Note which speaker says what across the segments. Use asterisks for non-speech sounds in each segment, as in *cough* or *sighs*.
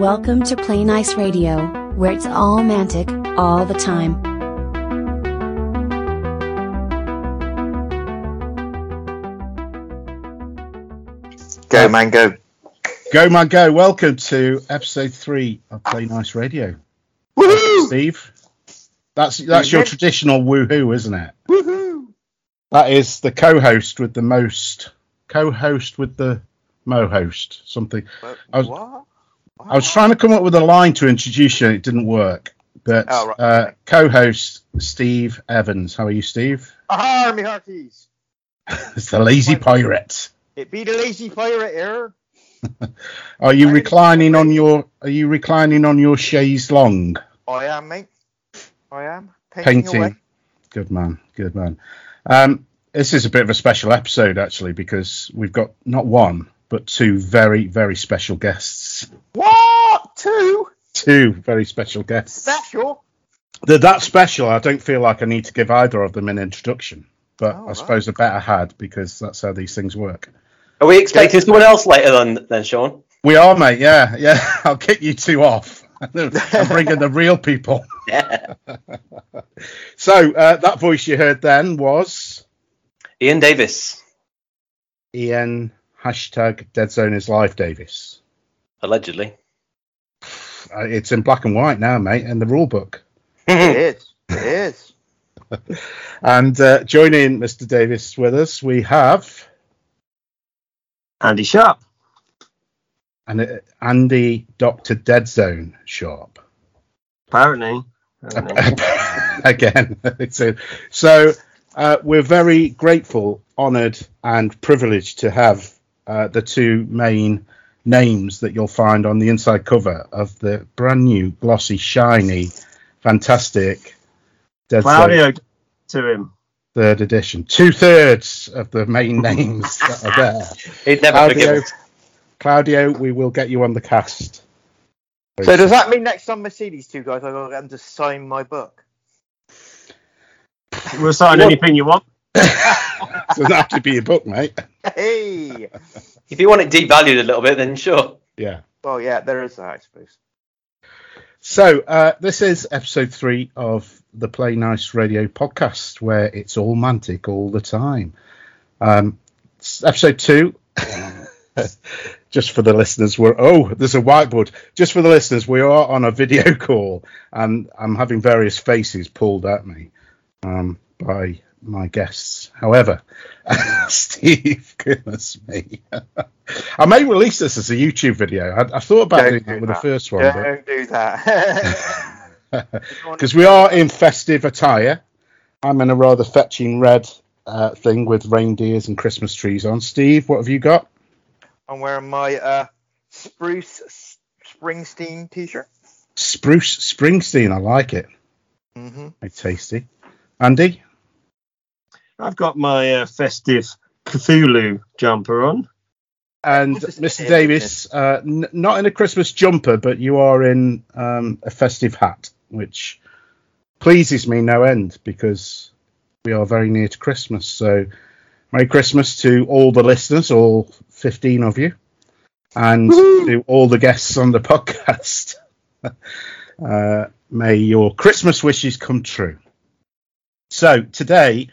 Speaker 1: Welcome to Play Nice Radio, where it's all mantic, all the time.
Speaker 2: Go, man, go.
Speaker 3: Go, man, go. Welcome to episode three of Play Nice Radio.
Speaker 2: Woohoo!
Speaker 3: Steve, that's that's your
Speaker 2: Yeah.
Speaker 3: traditional woohoo, isn't it?
Speaker 2: Woohoo!
Speaker 3: That is the co-host with the most, co-host with the mo-host, something. I was-
Speaker 2: what?
Speaker 3: I was trying to come up with a line to introduce you, and it didn't work. But
Speaker 2: Oh, right,
Speaker 3: uh, co-host Steve Evans. How are you, Steve?
Speaker 2: Aha, me hearties. *laughs*
Speaker 3: It's the lazy pirate.
Speaker 2: It be the lazy pirate here. *laughs*
Speaker 3: Are you reclining on your? Are you reclining on your chaise long?
Speaker 2: I am, mate. I am. Painting,
Speaker 3: painting. Good man, good man. Um, this is a bit of a special episode actually because we've got not one but two very very special guests.
Speaker 2: What? Two?
Speaker 3: Two very special guests.
Speaker 2: Special?
Speaker 3: They're that special. I don't feel like I need to give either of them an introduction, but
Speaker 2: Oh,
Speaker 3: I
Speaker 2: right.
Speaker 3: suppose I better had because that's how these things work.
Speaker 4: Are we expecting someone else later than than Sean?
Speaker 3: We are, mate. Yeah, yeah. *laughs* I'll kick you two off. *laughs* I'm bringing the real people.
Speaker 4: Yeah.
Speaker 3: So uh, that voice you heard then was
Speaker 4: Ian Davis,
Speaker 3: Ian hashtag Dead Zone is live Davis.
Speaker 4: Allegedly.
Speaker 3: Uh, it's in black and white now, mate, in the rule book.
Speaker 2: It *laughs* is. It is. *laughs*
Speaker 3: And uh, joining Mr. Davis with us, we have
Speaker 5: Andy Sharp.
Speaker 3: and uh, Andy Doctor Dead Zone Sharp.
Speaker 5: Apparently. Apparently. *laughs*
Speaker 3: Again, it's a, so uh, we're very grateful, honoured, and privileged to have uh, the two main names that you'll find on the inside cover of the brand new, glossy, shiny, fantastic Dead
Speaker 5: Claudio to him.
Speaker 3: third edition. Two thirds of the main *laughs* names that are there.
Speaker 4: He'd never
Speaker 3: Claudio,
Speaker 4: forgive us.
Speaker 3: Claudio, we will get you on the cast.
Speaker 2: So does that mean next time I see these two guys, I gotta get them to sign my book?
Speaker 5: We'll sign anything you want. *laughs*
Speaker 3: doesn't have to be a book, mate. *laughs*
Speaker 2: Hey.
Speaker 4: If you want it devalued a little bit, then sure.
Speaker 3: Yeah.
Speaker 2: Well, yeah, there is that, I suppose.
Speaker 3: So uh, this is episode three of the Play Nice Radio podcast, where it's all mantic all the time. Um, episode two. *laughs* Just for the listeners, we're oh, there's a whiteboard. Just for the listeners, we are on a video *laughs* call, and I'm having various faces pulled at me um, by my guests. However, *laughs* Steve, goodness me, *laughs* I may release this as a YouTube video. I, I thought about
Speaker 2: Don't
Speaker 3: doing
Speaker 2: do
Speaker 3: it with the first one,
Speaker 2: Don't do that. *laughs*
Speaker 3: because we are in festive attire. I'm in a rather fetching red uh, thing with reindeers and Christmas trees on. Steve, what have you got?
Speaker 2: I'm wearing my uh, Spruce Springsteen t-shirt.
Speaker 3: Spruce Springsteen. I like it.
Speaker 2: Mm-hmm.
Speaker 3: Very tasty. Andy,
Speaker 5: I've got my uh, festive Cthulhu jumper on.
Speaker 3: and Mr. Davis, uh, n- not in a Christmas jumper, but you are in um, a festive hat, which pleases me no end because we are very near to Christmas. So, Merry Christmas to all the listeners, all 15 of you, and to all the guests on the *laughs* podcast. uh, may your Christmas wishes come true. So, today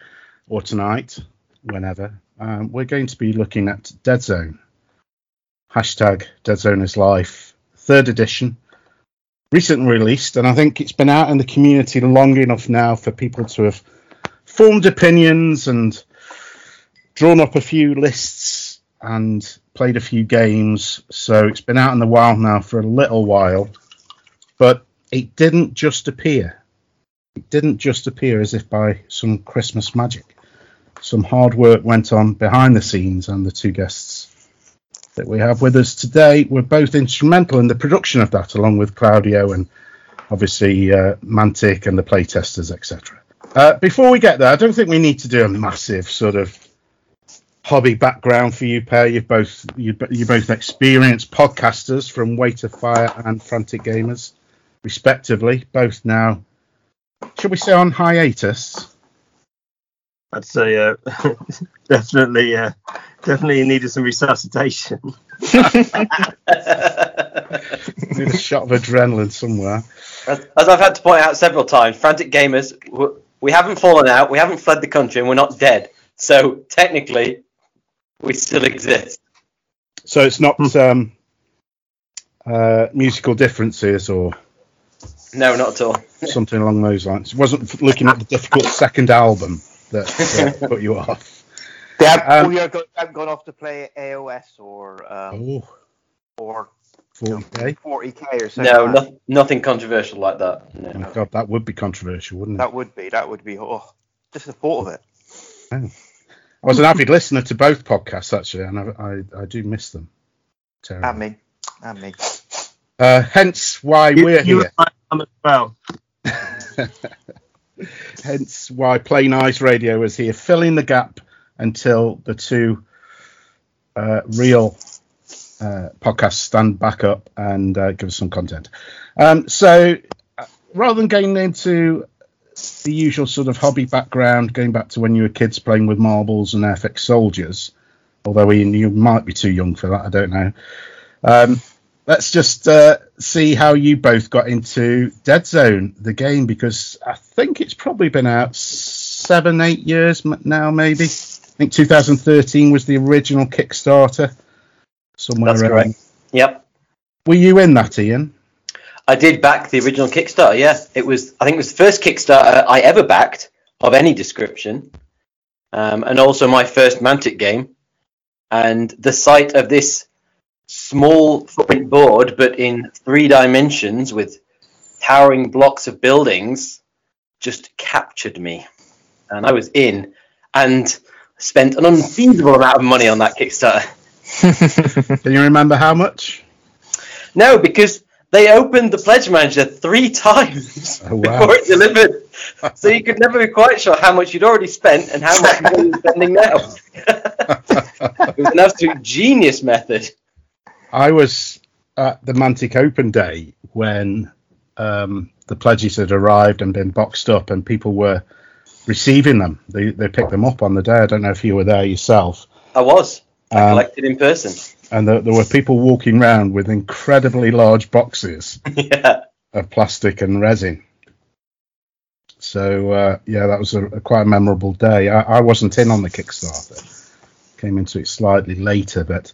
Speaker 3: or tonight, whenever, um, we're going to be looking at Dead Zone hashtag Dead Zone is Life, third edition, recently released, and I think it's been out in the community long enough now for people to have formed opinions and drawn up a few lists and played a few games. So it's been out in the wild now for a little while, but it didn't just appear. It didn't just appear as if by some Christmas magic. Some hard work went on behind the scenes, and the two guests that we have with us today were both instrumental in the production of that, along with Claudio and obviously uh, Mantic and the playtesters, etc. Uh, before we get there, I don't think we need to do a massive sort of hobby background for you pair. You've both you you both experienced podcasters from Weight of Fire and Frantic Gamers, respectively. Both now, should we say, on hiatus?
Speaker 5: I'd say uh, *laughs* definitely, uh, definitely needed some resuscitation. *laughs*
Speaker 3: Need a shot of adrenaline somewhere.
Speaker 4: As, as I've had to point out several times, Frantic gamers, we haven't fallen out, we haven't fled the country, and we're not dead. So technically, we still exist.
Speaker 3: So it's not um, uh, musical differences or
Speaker 4: No, not at all. *laughs*
Speaker 3: something along those lines. It wasn't looking at the difficult second album that *laughs* uh, put you off.
Speaker 2: They have,
Speaker 3: Um,
Speaker 2: we are go, haven't gone off to play AOS or um,
Speaker 3: Oh,
Speaker 2: or
Speaker 3: 40k.
Speaker 2: 40k or something.
Speaker 4: No,
Speaker 2: like
Speaker 4: no, nothing controversial like that.
Speaker 3: Oh my God, that would be controversial, wouldn't it?
Speaker 2: That would be. That would be. Oh, just the thought of it.
Speaker 3: I was an avid listener to both podcasts actually, and I, I, I do miss them. Terribly.
Speaker 2: And me. And me.
Speaker 3: Uh, hence why
Speaker 5: You,
Speaker 3: we're
Speaker 5: you
Speaker 3: here.
Speaker 5: and I am as well. *laughs*
Speaker 3: Hence why Play Nice Radio is here, filling the gap until the two uh, real uh, podcasts stand back up and uh, give us some content. Um, so uh, rather than getting into the usual sort of hobby background, going back to when you were kids playing with marbles and FX soldiers, although Ian, you might be too young for that, I don't know. Um, let's just uh, see how you both got into Dead Zone, the game, because I think it's probably been out seven, eight years now, maybe. I think 2013 was the original Kickstarter. Somewhere
Speaker 4: That's
Speaker 3: around.
Speaker 4: correct. Yep.
Speaker 3: Were you in that, Ian?
Speaker 4: I did back the original Kickstarter. Yeah, it was. I think it was the first Kickstarter I ever backed of any description, um, and also my first Mantic game. And the sight of this small footprint board, but in three dimensions with towering blocks of buildings, just captured me, and I was in, and spent an unfeasible amount of money on that Kickstarter. *laughs*
Speaker 3: Can you remember how much?
Speaker 4: No, because they opened the pledge manager three times
Speaker 3: Oh, wow.
Speaker 4: before it delivered. So you could never be quite sure how much you'd already spent and how much you're spending now. *laughs* it was an absolute genius method.
Speaker 3: I was at the Mantic Open Day when um, the pledges had arrived and been boxed up, and people were receiving them. They they picked them up on the day. I don't know if you were there yourself.
Speaker 4: I was. I
Speaker 3: Um,
Speaker 4: collected in person.
Speaker 3: and there, there were people walking around with incredibly large boxes *laughs*
Speaker 4: yeah.
Speaker 3: of plastic and resin. So uh, yeah, that was a, a quite a memorable day. I, I wasn't in on the Kickstarter; came into it slightly later, but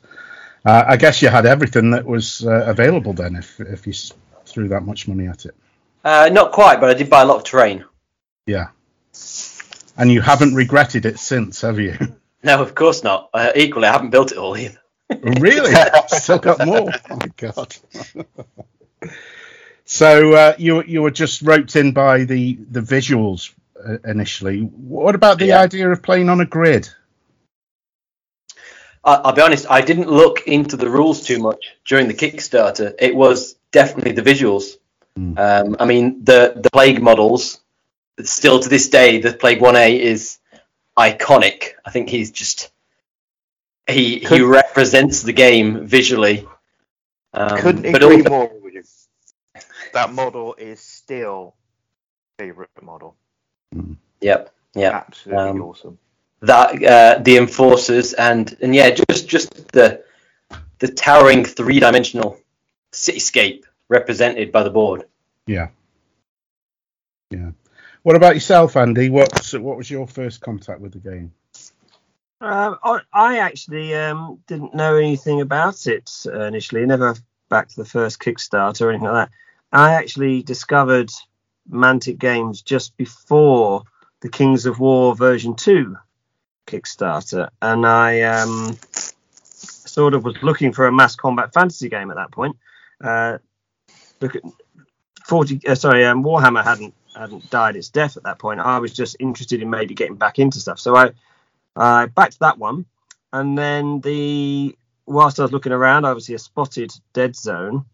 Speaker 3: uh, I guess you had everything that was uh, available then, if if you threw that much money at it.
Speaker 4: Uh, not quite, but I did buy a lot of terrain.
Speaker 3: Yeah, and you haven't regretted it since, have you? *laughs*
Speaker 4: No, of course not. Uh, equally, I haven't built it all either.
Speaker 3: really? *laughs* Still got more? Oh my god. *laughs* so uh, you you were just roped in by the the visuals uh, initially. What about the
Speaker 4: Yeah.
Speaker 3: idea of playing on a grid?
Speaker 4: I, I'll be honest, I didn't look into the rules too much during the Kickstarter. It was definitely the visuals.
Speaker 3: Hmm.
Speaker 4: Um, I mean, the the plague models. Still to this day, the plague one A is iconic. I think he's just he he represents the game visually. Um,
Speaker 2: Couldn't
Speaker 4: but
Speaker 2: agree
Speaker 4: also-
Speaker 2: more with you. That model is still favorite model.
Speaker 4: Yep, yep.
Speaker 2: Absolutely
Speaker 4: Um,
Speaker 2: awesome.
Speaker 4: That uh, the enforcers and and yeah, just just the the towering three dimensional cityscape represented by the board.
Speaker 3: Yeah. Yeah. What about yourself, Andy? What what was your first contact with the game?
Speaker 5: Um, I, I actually um, didn't know anything about it uh, initially. Never back to the first Kickstarter or anything like that. I actually discovered Mantic Games just before the Kings of War version two Kickstarter, and I um, sort of was looking for a mass combat fantasy game at that point. Uh, look at forty. Uh, sorry, um, Warhammer hadn't hadn't died its death at that point. I was just interested in maybe getting back into stuff. So I I backed that one, and then the whilst I was looking around, obviously I spotted Dead Zone,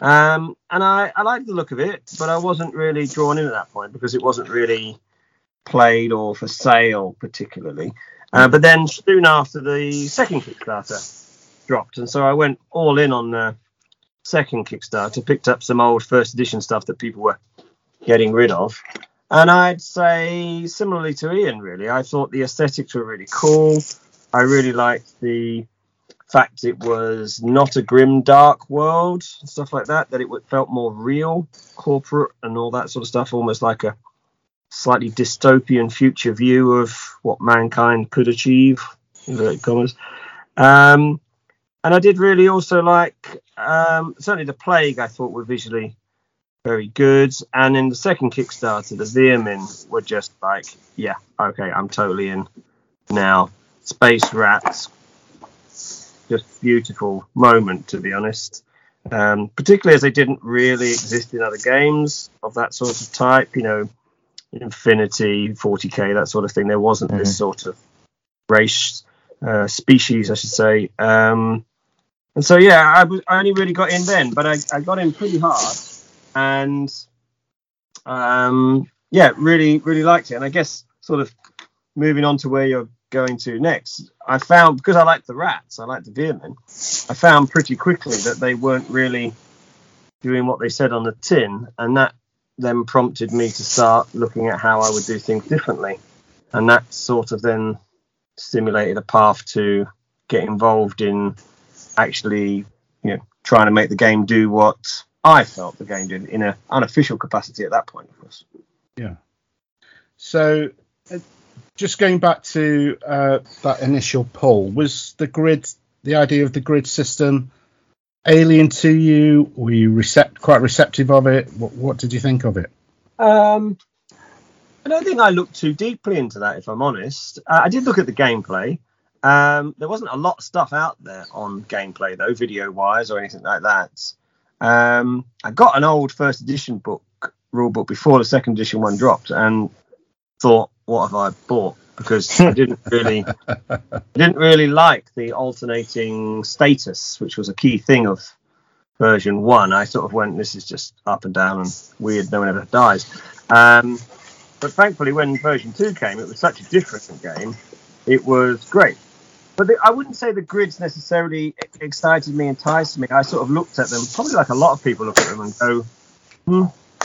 Speaker 5: um, and I I liked the look of it, but I wasn't really drawn in at that point because it wasn't really played or for sale particularly. Uh, but then soon after the second Kickstarter dropped, and so I went all in on the second Kickstarter, picked up some old first edition stuff that people were getting rid of. And I'd say similarly to Ian, really, I thought the aesthetics were really cool. I really liked the fact it was not a grim, dark world, stuff like that. That it felt more real, corporate, and all that sort of stuff, almost like a slightly dystopian future view of what mankind could achieve. Inverted commas. Um, and I did really also like um, certainly the plague. I thought were visually very good, and in the second Kickstarter, the Veer-myn were just like, yeah, okay, I'm totally in now. Space rats, just beautiful moment to be honest. Um, particularly as they didn't really exist in other games of that sort of type, you know, Infinity, 40k, that sort of thing. There wasn't this sort of race, uh, species, I should say. Um, and so, yeah, I, was, I only really got in then, but I, I got in pretty hard, and um, yeah, really, really liked it. And I guess sort of moving on to where you're going to next, I found because I like the rats, I like the Veer-myn. I found pretty quickly that they weren't really doing what they said on the tin, and that then prompted me to start looking at how I would do things differently, and that sort of then stimulated a path to get involved in actually, you know, trying to make the game do what I felt the game did in an unofficial capacity at that point, of course.
Speaker 3: Yeah. So, uh, just going back to uh, that initial poll, was the grid, the idea of the grid system, alien to you? Were you recept- quite receptive of it? What, what did you think of it?
Speaker 5: Um, I don't think I looked too deeply into that, if I'm honest. Uh, I did look at the gameplay. Um, there wasn't a lot of stuff out there on gameplay, though, video wise or anything like that. Um, I got an old first edition book, rule book, before the second edition one dropped, and thought, what have I bought? Because I didn't really, *laughs* I didn't really like the alternating status, which was a key thing of version one. I sort of went, this is just up and down and weird. No one ever dies. Um, but thankfully, when version two came, it was such a different game. It was great. But the, I wouldn't say the grids necessarily excited me, enticed me. I sort of looked at them, probably like a lot of people look at them and go, hmm,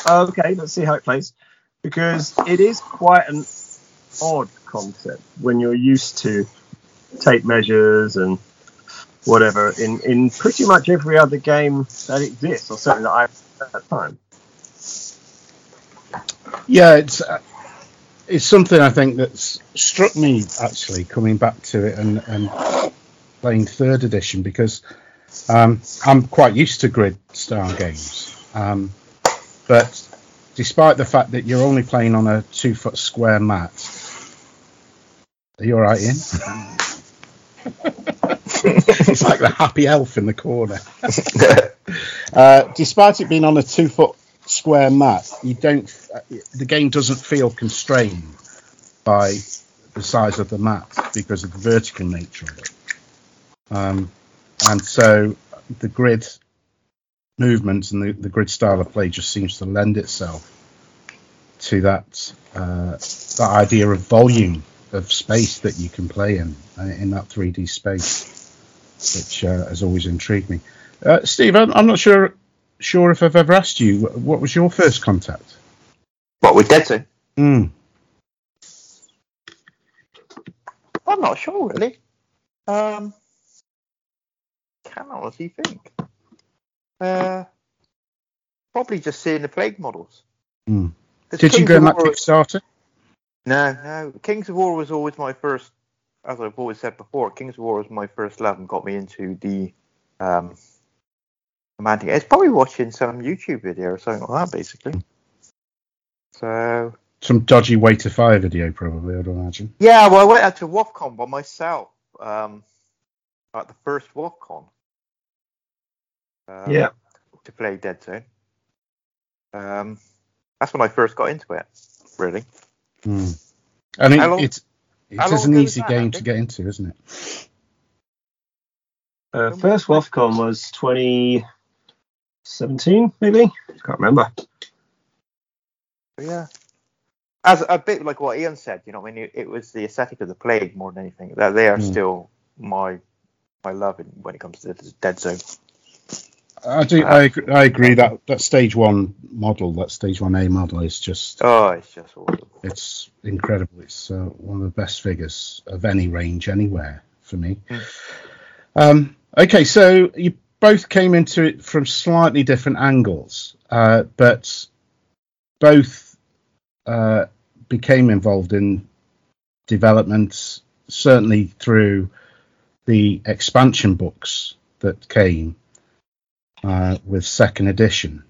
Speaker 5: okay, let's see how it plays. Because it is quite an odd concept when you're used to tape measures and whatever in, in pretty much every other game that exists, or certainly that I've at that time.
Speaker 3: Yeah, it's uh, it's something I think that's struck me actually coming back to it and, and playing third edition because um, I'm quite used to grid style games, um, but despite the fact that you're only playing on a two foot square mat, are you all right, Ian? *laughs* it's like the happy elf in the corner. *laughs* uh, despite it being on a two foot square mat, you don't. The game doesn't feel constrained by the size of the mat because of the vertical nature of it. Um, and so the grid movements and the, the grid style of play just seems to lend itself to that uh, that idea of volume of space that you can play in uh, in that 3D space, which uh, has always intrigued me. Uh, Steve, I'm, I'm not sure sure if I've ever asked you what was your first contact.
Speaker 2: What with Dead Zone?
Speaker 3: Mm.
Speaker 2: I'm not sure really. Um, can honestly think. Uh, probably just seeing the plague models.
Speaker 3: Mm. Did you go
Speaker 2: of
Speaker 3: on that Kickstarter?
Speaker 2: No, no. Kings of War was always my first, as I've always said before. Kings of War was my first love and got me into the um, romantic. It's probably watching some YouTube video or something like that, basically. So
Speaker 3: Some dodgy Weight of Fire video, probably. I'd imagine.
Speaker 2: yeah, well, I went out to WAFCON by myself. Um, at the first WAFCON. Um,
Speaker 5: Yeah.
Speaker 2: To play Dead Zone. Um, that's when I first got into it. Really.
Speaker 3: Mm. And it,
Speaker 2: How long-
Speaker 3: it's it
Speaker 2: how
Speaker 3: is
Speaker 2: long
Speaker 3: an easy
Speaker 2: that,
Speaker 3: game to get into, isn't it?
Speaker 5: Uh, first WAFCON was 2017, maybe? Can't remember.
Speaker 2: Yeah. As a bit like what Ian said, you know, I mean, it, it was the aesthetic of the plague more than anything. That they are
Speaker 3: Mm.
Speaker 2: still my my love in, when it comes to the Dead Zone.
Speaker 3: I do. I, agree- I agree that that stage one model, that stage one A model, is just
Speaker 2: Oh, it's just awesome.
Speaker 3: it's incredible. It's uh, one of the best figures of any range anywhere for me.
Speaker 2: Mm.
Speaker 3: Um, okay, so you both came into it from slightly different angles, uh, but both uh, became involved in development, certainly through the expansion books that came uh, with second edition,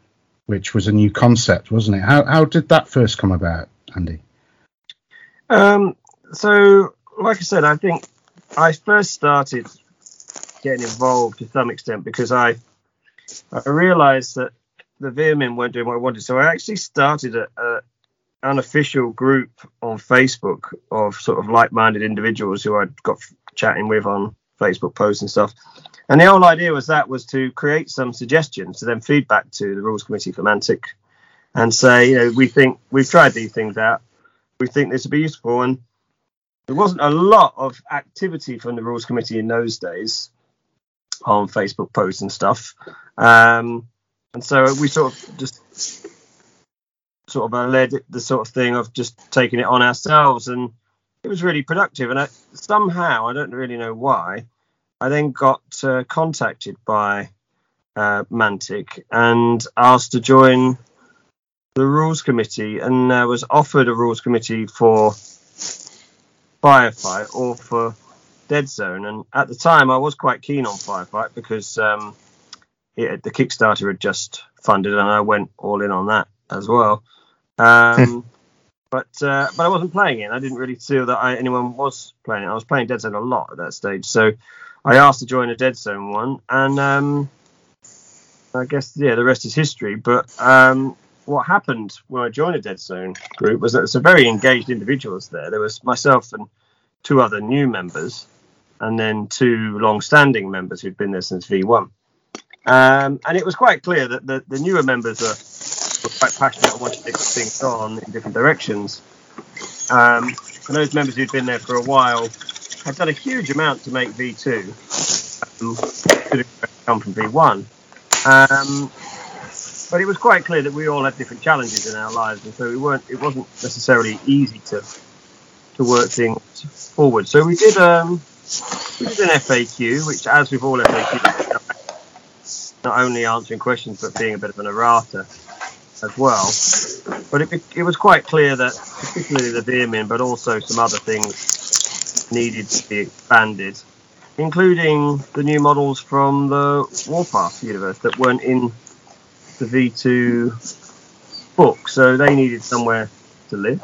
Speaker 3: which was a new concept, wasn't it? How, how did that first come about, Andy?
Speaker 5: Um, so, like I said, I think I first started getting involved to some extent because I I realised that the Veer-myn weren't doing what I wanted. So I actually started a, a unofficial group on Facebook of sort of like-minded individuals who I'd got chatting with on Facebook posts and stuff. And the whole idea was that was to create some suggestions to then feedback to the rules committee for Mantic and say, you know, we think we've tried these things out. We think this would be useful. And there wasn't a lot of activity from the rules committee in those days on Facebook posts and stuff. Um, and so we sort of just sort of uh, led the sort of thing of just taking it on ourselves, and it was really productive. And I, somehow, I don't really know why, I then got uh, contacted by uh, Mantic and asked to join the rules committee, and uh, was offered a rules committee for Firefight or for Dead Zone. And at the time, I was quite keen on Firefight because um, it, the Kickstarter had just funded, and I went all in on that as well. *laughs* Um, but uh, but I wasn't playing it. I didn't really feel that I, anyone was playing it. I was playing Dead Zone a lot at that stage, so I asked to join a Dead Zone one, and um, I guess yeah, the rest is history. But um, what happened when I joined a Dead Zone group was that there's a very engaged individuals there. There was myself and two other new members, and then two long-standing members who'd been there since V1. Um, and it was quite clear that the, the newer members were, were quite passionate and wanted to take things on in different directions. Um, and those members who'd been there for a while had done a huge amount to make V2. Um, could have come from V1. Um, but it was quite clear that we all had different challenges in our lives, and so we weren't. It wasn't necessarily easy to to work things forward. So we did um, we did an FAQ, which, as with all FAQs, not only answering questions but being a bit of an errata as well. But it, it was quite clear that, particularly the Veer-myn, but also some other things needed to be expanded, including the new models from the Warpath universe that weren't in the V2 book, so they needed somewhere to live.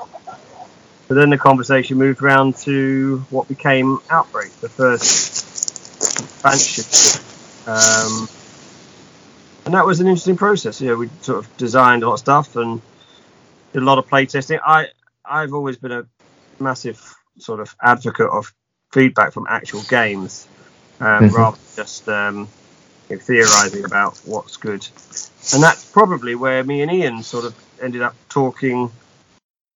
Speaker 5: But then the conversation moved around to what became Outbreak, the first expansion. Um, and that was an interesting process. You know, we sort of designed a lot of stuff and did a lot of playtesting. I I've always been a massive sort of advocate of feedback from actual games, um, mm-hmm. rather than just um, you know, theorizing about what's good. And that's probably where me and Ian sort of ended up talking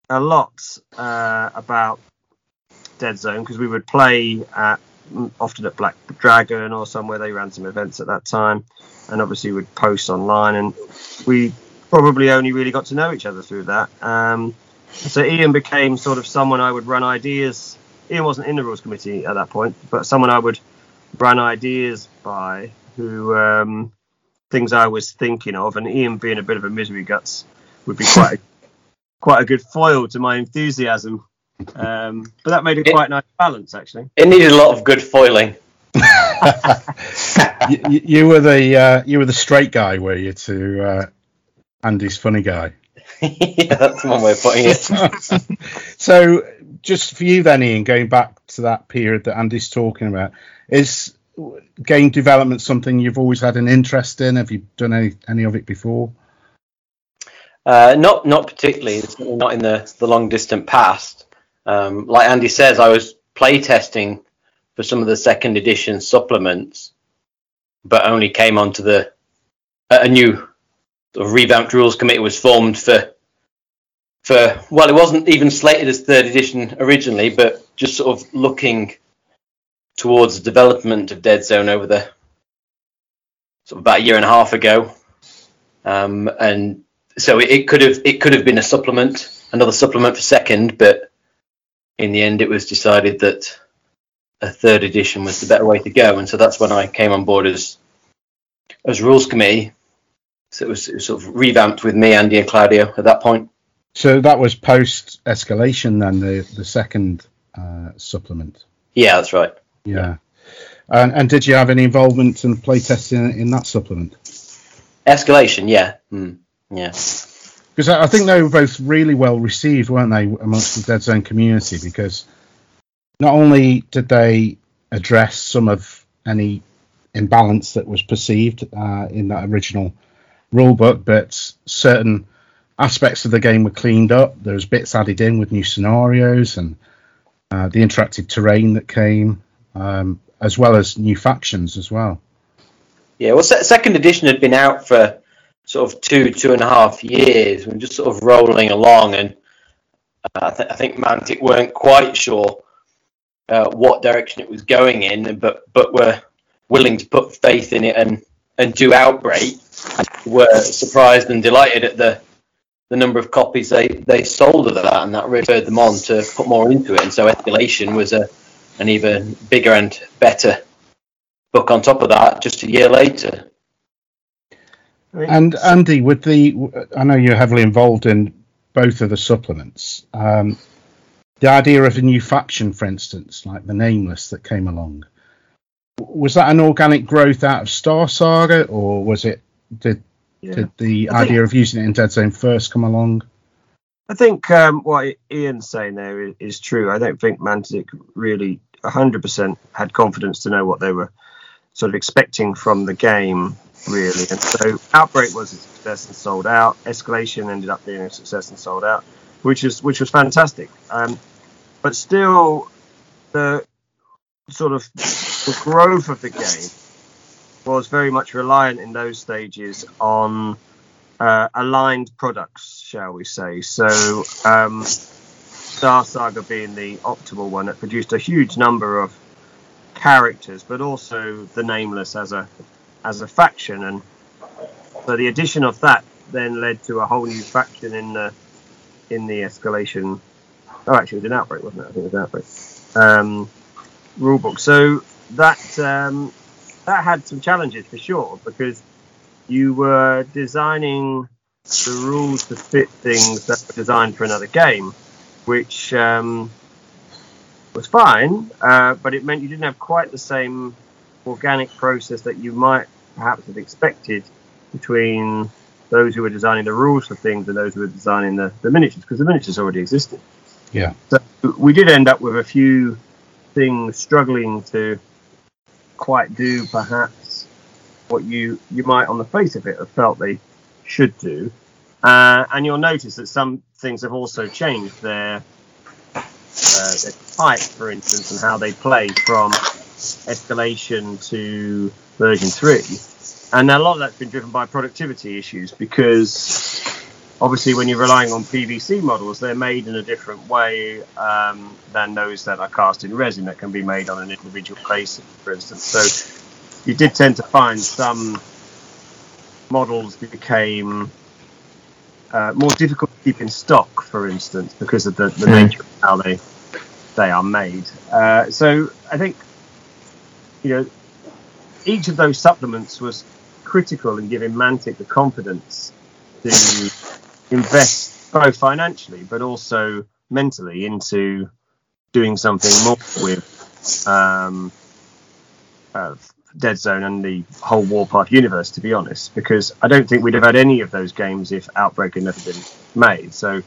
Speaker 5: a lot uh, about Dead Zone because we would play at often at Black Dragon or somewhere they ran some events at that time, and obviously would post online, and we probably only really got to know each other through that. Um, so Ian became sort of someone I would run ideas. Ian wasn't in the rules committee at that point, but someone I would run ideas by, who um, things I was thinking of, and Ian being a bit of a misery guts would be quite a, *laughs* quite a good foil to my enthusiasm. Um, but that made a quite nice balance, actually.
Speaker 4: It needed a lot of good foiling. *laughs* *laughs*
Speaker 3: you, you, were the uh, you were the straight guy, were you, to uh, Andy's funny guy? *laughs*
Speaker 4: yeah, that's one way of putting it. *laughs*
Speaker 3: so, just for you then, Ian, going back to that period that Andy's talking about, is game development something you've always had an interest in? Have you done any any of it before?
Speaker 4: Uh, not not particularly. Not in the the long distant past. Um, like Andy says, I was playtesting for some of the second edition supplements, but only came onto the a new of revamped rules committee was formed for for well, it wasn't even slated as third edition originally, but just sort of looking towards the development of Dead Zone over the sort of about a year and a half ago, um, and so it, it could have it could have been a supplement, another supplement for second, but in the end, it was decided that a third edition was the better way to go, and so that's when I came on board as as rules committee. So it was, it was sort of revamped with me, Andy, and Claudio at that point.
Speaker 3: So that was post escalation, then the the second uh, supplement.
Speaker 4: Yeah, that's right.
Speaker 3: Yeah. And, and did you have any involvement in playtesting in, that supplement?
Speaker 4: Escalation, yeah, mm, yeah.
Speaker 3: Because I I think they were both really well received, weren't they, amongst the Dead Zone community? Because not only did they address some of any imbalance that was perceived uh, in that original rulebook, but certain aspects of the game were cleaned up. There was bits added in with new scenarios and uh, the interactive terrain that came, um, as well as new factions as well.
Speaker 4: Yeah, well, se- second edition had been out for sort of two, two and a half years. We're just sort of rolling along, and uh, I, th- I think Mantic weren't quite sure uh, what direction it was going in, but but were willing to put faith in it and and do Outbreak. Were surprised and delighted at the the number of copies they, they sold of that, and that spurred them on to put more into it. And so Escalation was a an even bigger and better book on top of that just a year later.
Speaker 3: And Andy, with the, I know you're heavily involved in both of the supplements. Um, the idea of a new faction, for instance, like the Nameless that came along, was that an organic growth out of Star Saga, or was it did
Speaker 5: yeah.
Speaker 3: did the
Speaker 5: I think-
Speaker 3: idea of using it in Dead Zone first come along?
Speaker 5: I think um, what Ian's saying there is, is true. I don't think Mantic really 100% had confidence to know what they were sort of expecting from the game, really. And so Outbreak was a success and sold out. Escalation ended up being a success and sold out, which is which was fantastic. Um, but still, the sort of the growth of the game was very much reliant in those stages on uh, aligned products, shall we say. So, um, Star Saga being the optimal one that produced a huge number of characters, but also the Nameless as a as a faction, and so the addition of that then led to a whole new faction in the in the escalation. Oh, actually, it was an outbreak, wasn't it? I think it was outbreak. Um, rulebook. So that um, that had some challenges for sure because you were designing the rules to fit things that were designed for another game, which um, was fine, uh, but it meant you didn't have quite the same organic process that you might perhaps have expected between those who were designing the rules for things and those who were designing the, the miniatures, because the miniatures already existed.
Speaker 3: Yeah.
Speaker 5: So we did end up with a few things struggling to quite do perhaps what you you might on the face of it have felt they should do. Uh, and you'll notice that some things have also changed their uh, their type, for instance, and how they play from escalation to version three. And a lot of that's been driven by productivity issues because obviously when you're relying on PVC models, they're made in a different way um, than those that are cast in resin that can be made on an individual basis, for instance. So you did tend to find some models became uh, more difficult to keep in stock, for instance, because of the, the
Speaker 3: Mm.
Speaker 5: nature of how they they are made. Uh, so I think you know each of those supplements was critical in giving Mantic the confidence to invest both financially but also mentally into doing something more with um, uh, Dead Zone and the whole Warpath universe, to be honest, because I don't think we'd have had any of those games if Outbreak had never been made. So,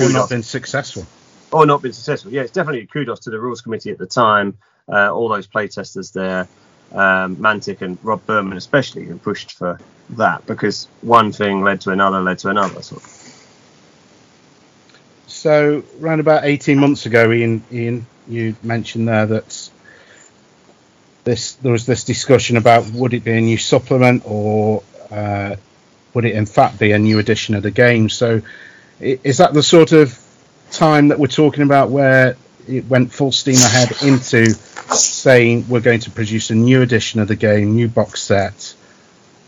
Speaker 3: Or not been successful.
Speaker 5: or not been successful. Yeah, it's definitely a kudos to the rules committee at the time, uh, all those playtesters there, um, Mantic and Rob Burman especially, who pushed for that because one thing led to another, led to another. Sort of.
Speaker 3: So, around about 18 months ago, Ian, Ian, you mentioned there that this there was this discussion about would it be a new supplement or uh, would it in fact be a new edition of the game. So, is that the sort of time that we're talking about where it went full steam ahead into saying we're going to produce a new edition of the game, new box set,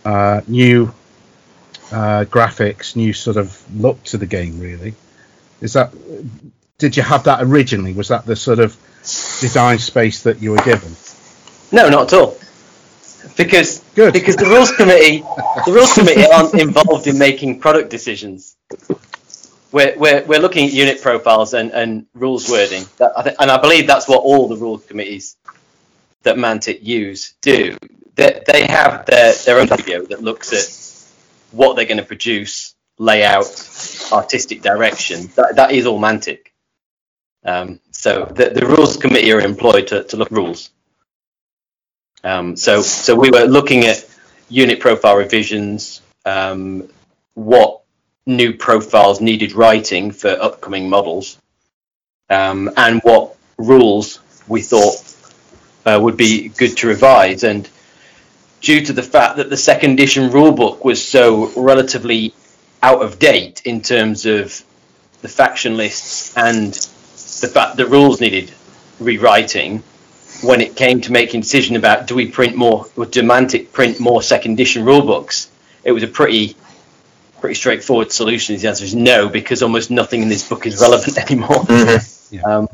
Speaker 3: uh, new uh, graphics, new sort of look to the game, really? Is that did you have that originally? Was that the sort of design space that you were given?
Speaker 4: No, not at all. Because
Speaker 3: Good.
Speaker 4: because the rules committee the rules committee aren't involved in making product decisions. We're, we're, we're looking at unit profiles and, and rules wording, that, I th- and I believe that's what all the rules committees that Mantic use do. They, they have their, their own video that looks at what they're going to produce, layout, artistic direction. That, that is all Mantic. Um, so the, the rules committee are employed to, to look at rules. Um, so so we were looking at unit profile revisions, um, what new profiles needed writing for upcoming models, um, and what rules we thought uh, would be good to revise. And due to the fact that the second edition rulebook was so relatively out of date in terms of the faction lists and the fact that rules needed rewriting, when it came to making decision about do we print more, or do Mantic print more second edition rulebooks, it was a pretty pretty straightforward solution. The answer is no, because almost nothing in this book is relevant *laughs* anymore.
Speaker 2: Mhm.
Speaker 4: Um,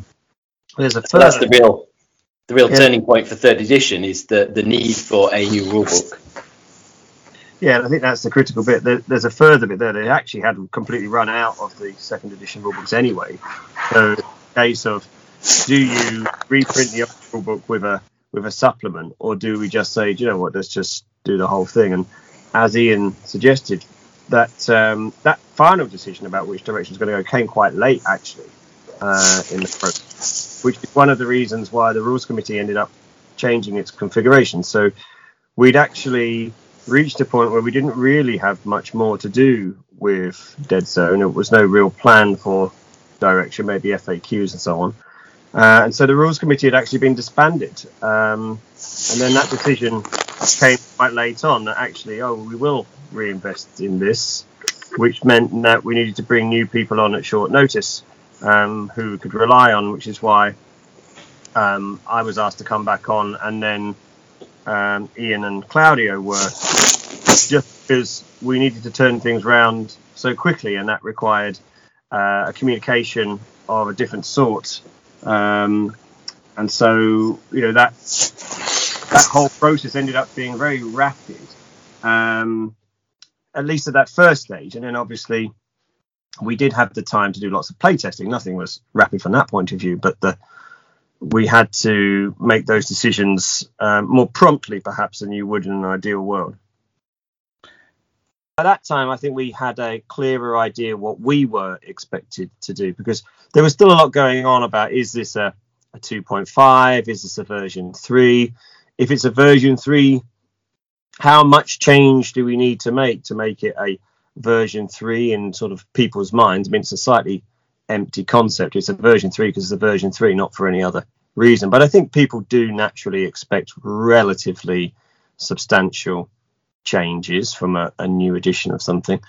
Speaker 5: There's a
Speaker 4: so that's the real the real
Speaker 5: Yeah.
Speaker 4: turning point for third edition is the the need for a new rulebook.
Speaker 5: yeah, I think that's the critical bit. There, there's a further bit there. They actually had completely run out of the second edition rulebooks anyway. So, case of do you reprint the old rulebook with a with a supplement, or do we just say, do you know what, let's just do the whole thing? And as Ian suggested, that um, that final decision about which direction is going to go came quite late, actually, uh, in the process, which is one of the reasons why the rules committee ended up changing its configuration. So we'd actually reached a point where we didn't really have much more to do with Dead Zone. It was no real plan for direction, maybe FAQs and so on. Uh, and so the rules committee had actually been disbanded. Um, and then that decision came quite late on that actually, oh, we will reinvest in this, which meant that we needed to bring new people on at short notice um, who could rely on, which is why um, I was asked to come back on, and then um, Ian and Claudio were just because we needed to turn things around so quickly, and that required uh, a communication of a different sort. Um, and so, you know, that that whole process ended up being very rapid, um, at least at that first stage. And then obviously, we did have the time to do lots of playtesting. Nothing was rapid from that point of view, but the we had to make those decisions um, more promptly, perhaps, than you would in an ideal world. At that time, I think we had a clearer idea what we were expected to do because there was still a lot going on about is this a, a 2.5? Is this a version 3? If it's a version 3, how much change do we need to make to make it a version 3 in sort of people's minds? I mean, it's a slightly empty concept. It's a version 3 because it's a version 3, not for any other reason. But I think people do naturally expect relatively substantial changes from a, a new edition of something.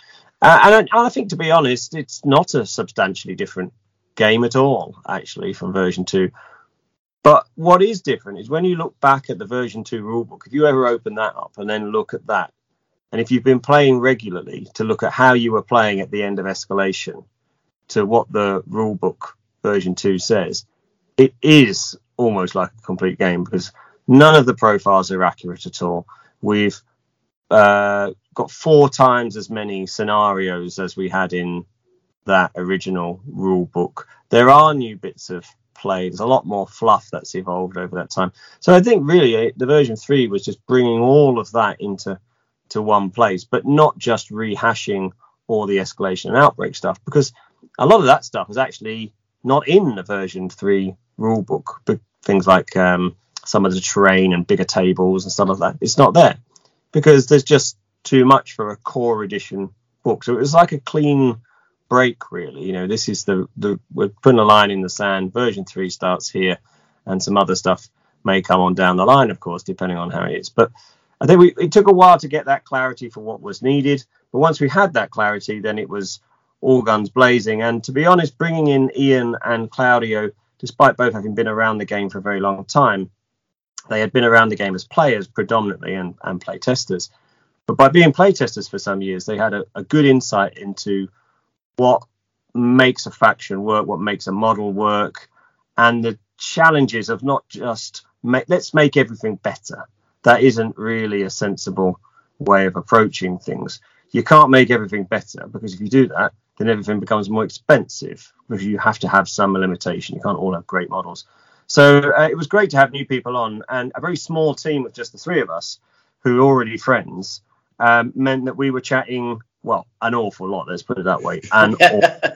Speaker 5: Uh, and, I, and I think, to be honest, it's not a substantially different game at all, actually, from version 2. But what is different is when you look back at the version 2 rulebook, if you ever open that up and then look at that, and if you've been playing regularly to look at how you were playing at the end of escalation to what the rulebook version 2 says, it is almost like a complete game because none of the profiles are accurate at all. We've uh, got four times as many scenarios as we had in that original rule book. There are new bits of play. There's a lot more fluff that's evolved over that time. So I think really uh, the version three was just bringing all of that into to one place, but not just rehashing all the escalation and outbreak stuff because a lot of that stuff is actually not in the version three rule book. But things like um, some of the terrain and bigger tables and stuff like that, it's not there because there's just too much for a core edition book. So it was like a clean break, really. You know, this is the the we're putting a line in the sand. Version three starts here, and some other stuff may come on down the line, of course, depending on how it is. But I think we, it took a while to get that clarity for what was needed. But once we had that clarity, then it was all guns blazing. And to be honest, bringing in Ian and Claudio, despite both having been around the game for a very long time, they had been around the game as players predominantly and, and play testers. But by being play testers for some years, they had a, a good insight into what makes a faction work, what makes a model work, and the challenges of not just make, let's make everything better. That isn't really a sensible way of approaching things. You can't make everything better because if you do that, then everything becomes more expensive because you have to have some limitation. You can't all have great models. So uh, it was great to have new people on, and a very small team of just the three of us, who are already friends, um, meant that we were chatting well an awful lot. Let's put it that way, *laughs* an awful,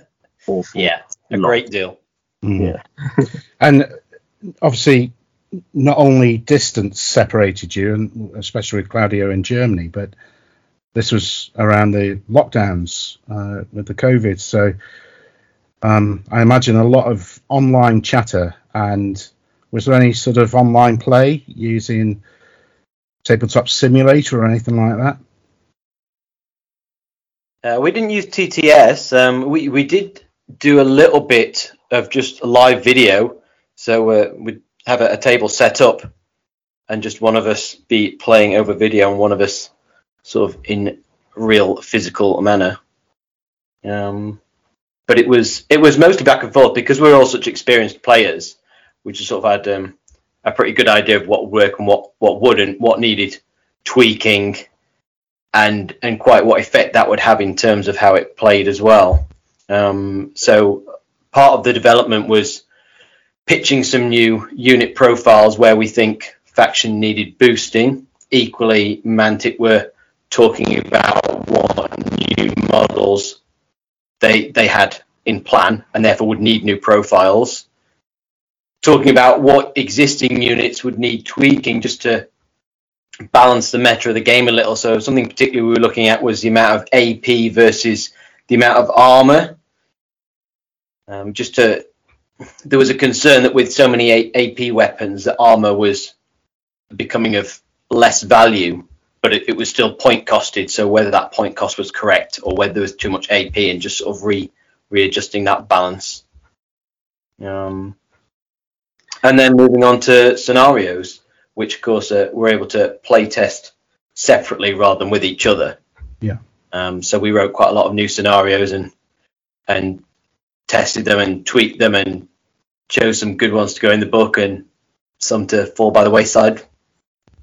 Speaker 5: awful
Speaker 4: yeah, a
Speaker 5: lot.
Speaker 4: great deal.
Speaker 3: Mm. *laughs* and obviously, not only distance separated you, and especially with Claudio in Germany, but this was around the lockdowns uh, with the COVID. So um, I imagine a lot of online chatter. And was there any sort of online play using Tabletop Simulator or anything like that?
Speaker 4: Uh, we didn't use TTS. Um, we we did do a little bit of just live video. So uh, we'd have a, a, table set up, and just one of us be playing over video, and one of us sort of in real physical manner. Um, but it was it was mostly back and forth because we are all such experienced players. We just sort of had um, a pretty good idea of what would work and what what wouldn't, what needed tweaking, and and quite what effect that would have in terms of how it played as well. Um, so part of the development was pitching some new unit profiles where we think faction needed boosting. Equally, Mantic were talking about what new models they they had in plan and therefore would need new profiles. Talking about what existing units would need tweaking just to balance the meta of the game a little. So something particularly we were looking at was the amount of AP versus the amount of armor. Um, just to, there was a concern that with so many AP weapons, that armor was becoming of less value, but it, it, was still point costed. So whether that point cost was correct or whether there was too much AP and just sort of re readjusting that balance. Um, and then moving on to scenarios which of course uh, we're able to play test separately rather than with each other.
Speaker 3: Yeah.
Speaker 4: Um, so we wrote quite a lot of new scenarios and and tested them and tweaked them and chose some good ones to go in the book and some to fall by the wayside.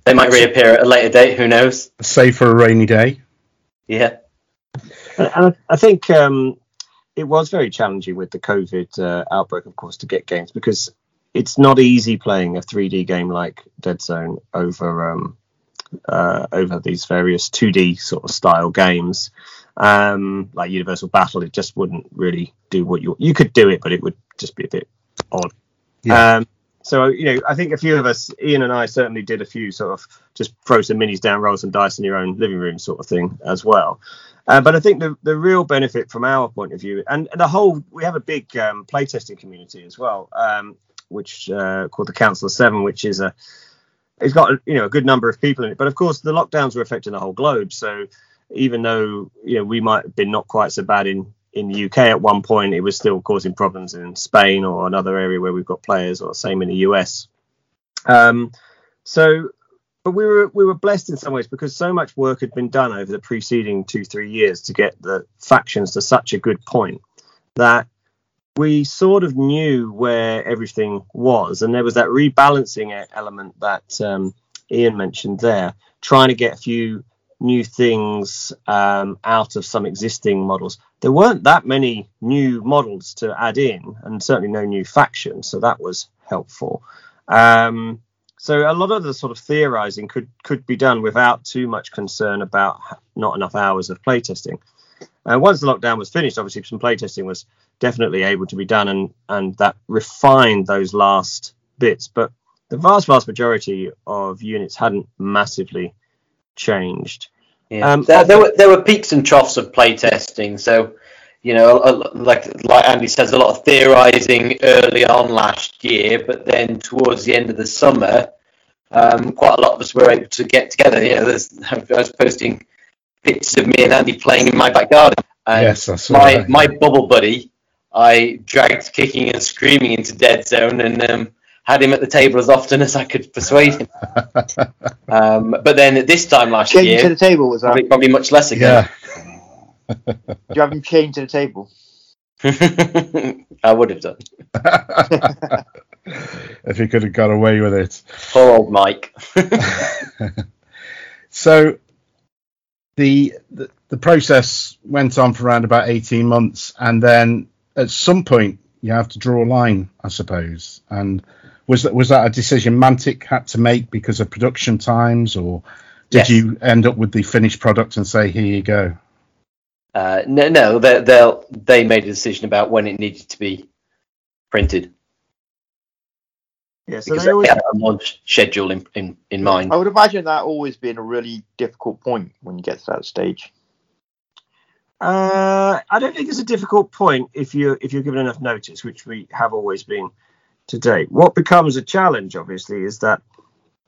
Speaker 4: They might reappear at a later date. Who knows?
Speaker 3: Save for a rainy day.
Speaker 4: Yeah.
Speaker 5: And I think um, it was very challenging with the COVID uh, outbreak, of course, to get games because it's not easy playing a 3D game like Dead Zone over um, uh, over these various 2D sort of style games. Um, like Universal Battle, it just wouldn't really do what you you could do it, but it would just be a bit odd. Yeah. Um, so you know, I think a few of us, Ian and I, certainly did a few sort of just throw some minis down, roll some dice in your own living room sort of thing as well. Uh, but I think the, the real benefit from our point of view, and, and the whole, we have a big um, playtesting community as well. Um, which uh, called the Council of Seven, which is a it's got you know a good number of people in it. But of course, the lockdowns were affecting the whole globe. So even though you know we might have been not quite so bad in in the UK at one point, it was still causing problems in Spain or another area where we've got players, or same in the US. Um, so, but we were we were blessed in some ways because so much work had been done over the preceding two three years to get the factions to such a good point that we sort of knew where everything was, and there was that rebalancing element that um, Ian mentioned there, trying to get a few new things um, out of some existing models. There weren't that many new models to add in, and certainly no new factions, so that was helpful. Um, so a lot of the sort of theorizing could could be done without too much concern about not enough hours of playtesting. Uh, once the lockdown was finished, obviously some playtesting was definitely able to be done, and and that refined those last bits. But the vast vast majority of units hadn't massively changed.
Speaker 4: Yeah. Um, there, there, were there were peaks and troughs of playtesting. So, you know, like like Andy says, a lot of theorizing early on last year, but then towards the end of the summer, um, quite a lot of us were able to get together. You know, I was posting pictures of me and Andy playing in my back garden. And
Speaker 3: yes, that's
Speaker 4: my
Speaker 3: right.
Speaker 4: my bubble buddy I dragged kicking and screaming into dead zone and um, had him at the table as often as I could persuade him. *laughs* um, but then at this time last
Speaker 2: chained
Speaker 4: year,
Speaker 2: to the table was that?
Speaker 4: Probably, probably much less again.
Speaker 3: Yeah.
Speaker 2: Do you have him chained to the table? *laughs*
Speaker 4: I would have done. *laughs*
Speaker 3: if he could have got away with it.
Speaker 4: Poor old Mike.
Speaker 3: so the, the the process went on for around about 18 months and then at some point you have to draw a line i suppose and was that was that a decision mantic had to make because of production times or did
Speaker 4: Yes.
Speaker 3: you end up with the finished product and say here you go
Speaker 4: Uh, no, no, they they they made a decision about when it needed to be printed
Speaker 5: Yeah, so
Speaker 4: because
Speaker 5: they
Speaker 4: they had a launch schedule in, in, in mind.
Speaker 2: I would imagine that always being a really difficult point when you get to that stage.
Speaker 5: Uh, I don't think it's a difficult point if you if you're given enough notice, which we have always been to date. What becomes a challenge, obviously, is that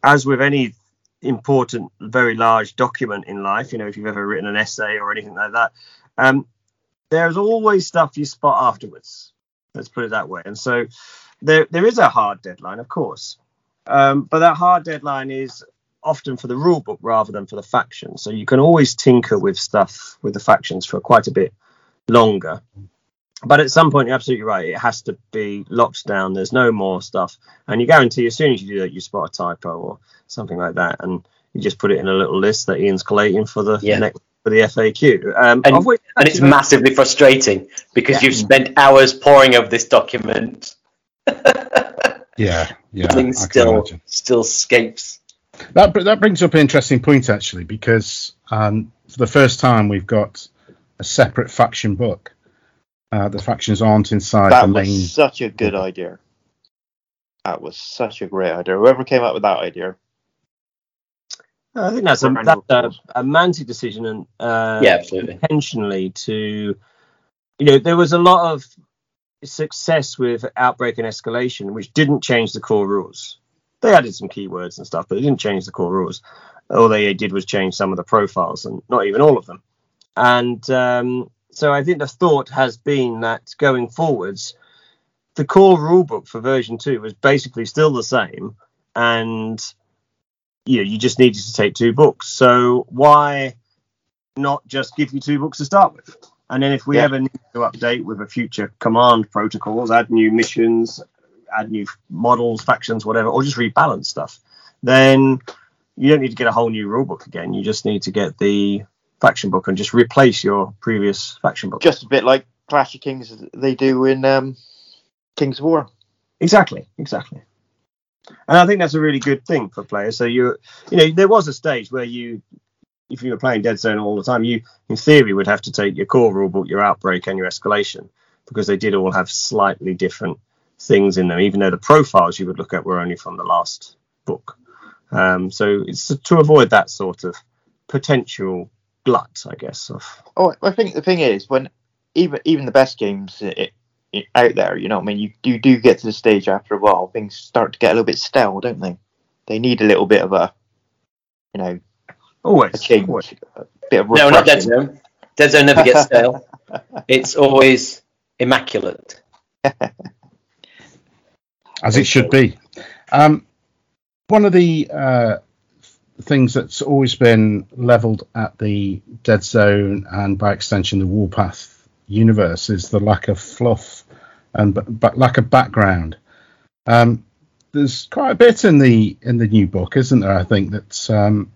Speaker 5: as with any important, very large document in life, you know, if you've ever written an essay or anything like that, um, there's always stuff you spot afterwards. Let's put it that way. And so there there is a hard deadline, of course, um, but that hard deadline is often for the rule book rather than for the factions. So you can always tinker with stuff with the factions for quite a bit longer. But at some point, you're absolutely right. It has to be locked down. There's no more stuff, and you guarantee as soon as you do that, you spot a typo or something like that, and you just put it in a little list that Ian's collating for the
Speaker 4: Yeah.
Speaker 5: next for the FAQ. Um,
Speaker 4: And-
Speaker 5: which
Speaker 4: and it's massively frustrating because
Speaker 5: Yeah.
Speaker 4: you've spent hours poring over this document. *laughs*
Speaker 3: yeah yeah
Speaker 4: Thing still
Speaker 3: imagine.
Speaker 4: still escapes.
Speaker 3: That that brings up an interesting point actually because um, for the first time we've got a separate faction book uh, the factions aren't inside
Speaker 2: that
Speaker 3: the
Speaker 2: was such a good idea. That was such a great idea. Whoever came up with that idea.
Speaker 5: I think that's a,
Speaker 2: Round
Speaker 5: that's a, a Mantic decision and uh,
Speaker 4: yeah, absolutely.
Speaker 5: intentionally to you know there was a lot of success with outbreak and escalation which didn't change the core rules they added some keywords and stuff but they didn't change the core rules all they did was change some of the profiles and not even all of them and um, so i think the thought has been that going forwards the core rulebook for version 2 was basically still the same and you know you just needed to take two books so why not just give you two books to start with. And then if we
Speaker 2: Yeah.
Speaker 5: ever need to update with a future command protocols, add new missions, add new models, factions, whatever, or just rebalance stuff, then you don't need to get a whole new rulebook again. You just need to get the faction book and just replace your previous faction book.
Speaker 2: Just a bit like Clash of Kings they do in um, Kings of War.
Speaker 5: Exactly, exactly. And I think that's a really good thing for players. So you, you know, there was a stage where you, if you were playing Dead Zone all the time, you, in theory, would have to take your core rulebook, your outbreak, and your escalation because they did all have slightly different things in them, even though the profiles you would look at were only from the last book. Um, so it's to avoid that sort of potential glut, I guess. Of
Speaker 2: Oh, I think the thing is when even even the best games i i out there, you know, what I mean, you you do get to the stage after a while, things start to get a little bit stale, don't they? They need a little bit of a, you know,
Speaker 5: always,
Speaker 2: a change,
Speaker 5: always.
Speaker 2: a bit of
Speaker 4: No, not Dead. Zone. Dead Zone never gets stale. *laughs* it's always immaculate. *laughs*
Speaker 3: as it should be. Um, one of the uh, things that's always been levelled at the Dead Zone and by extension the Warpath universe is the lack of fluff and but lack of background. Um, there's quite a bit in the in the new book, isn't there? I think that um,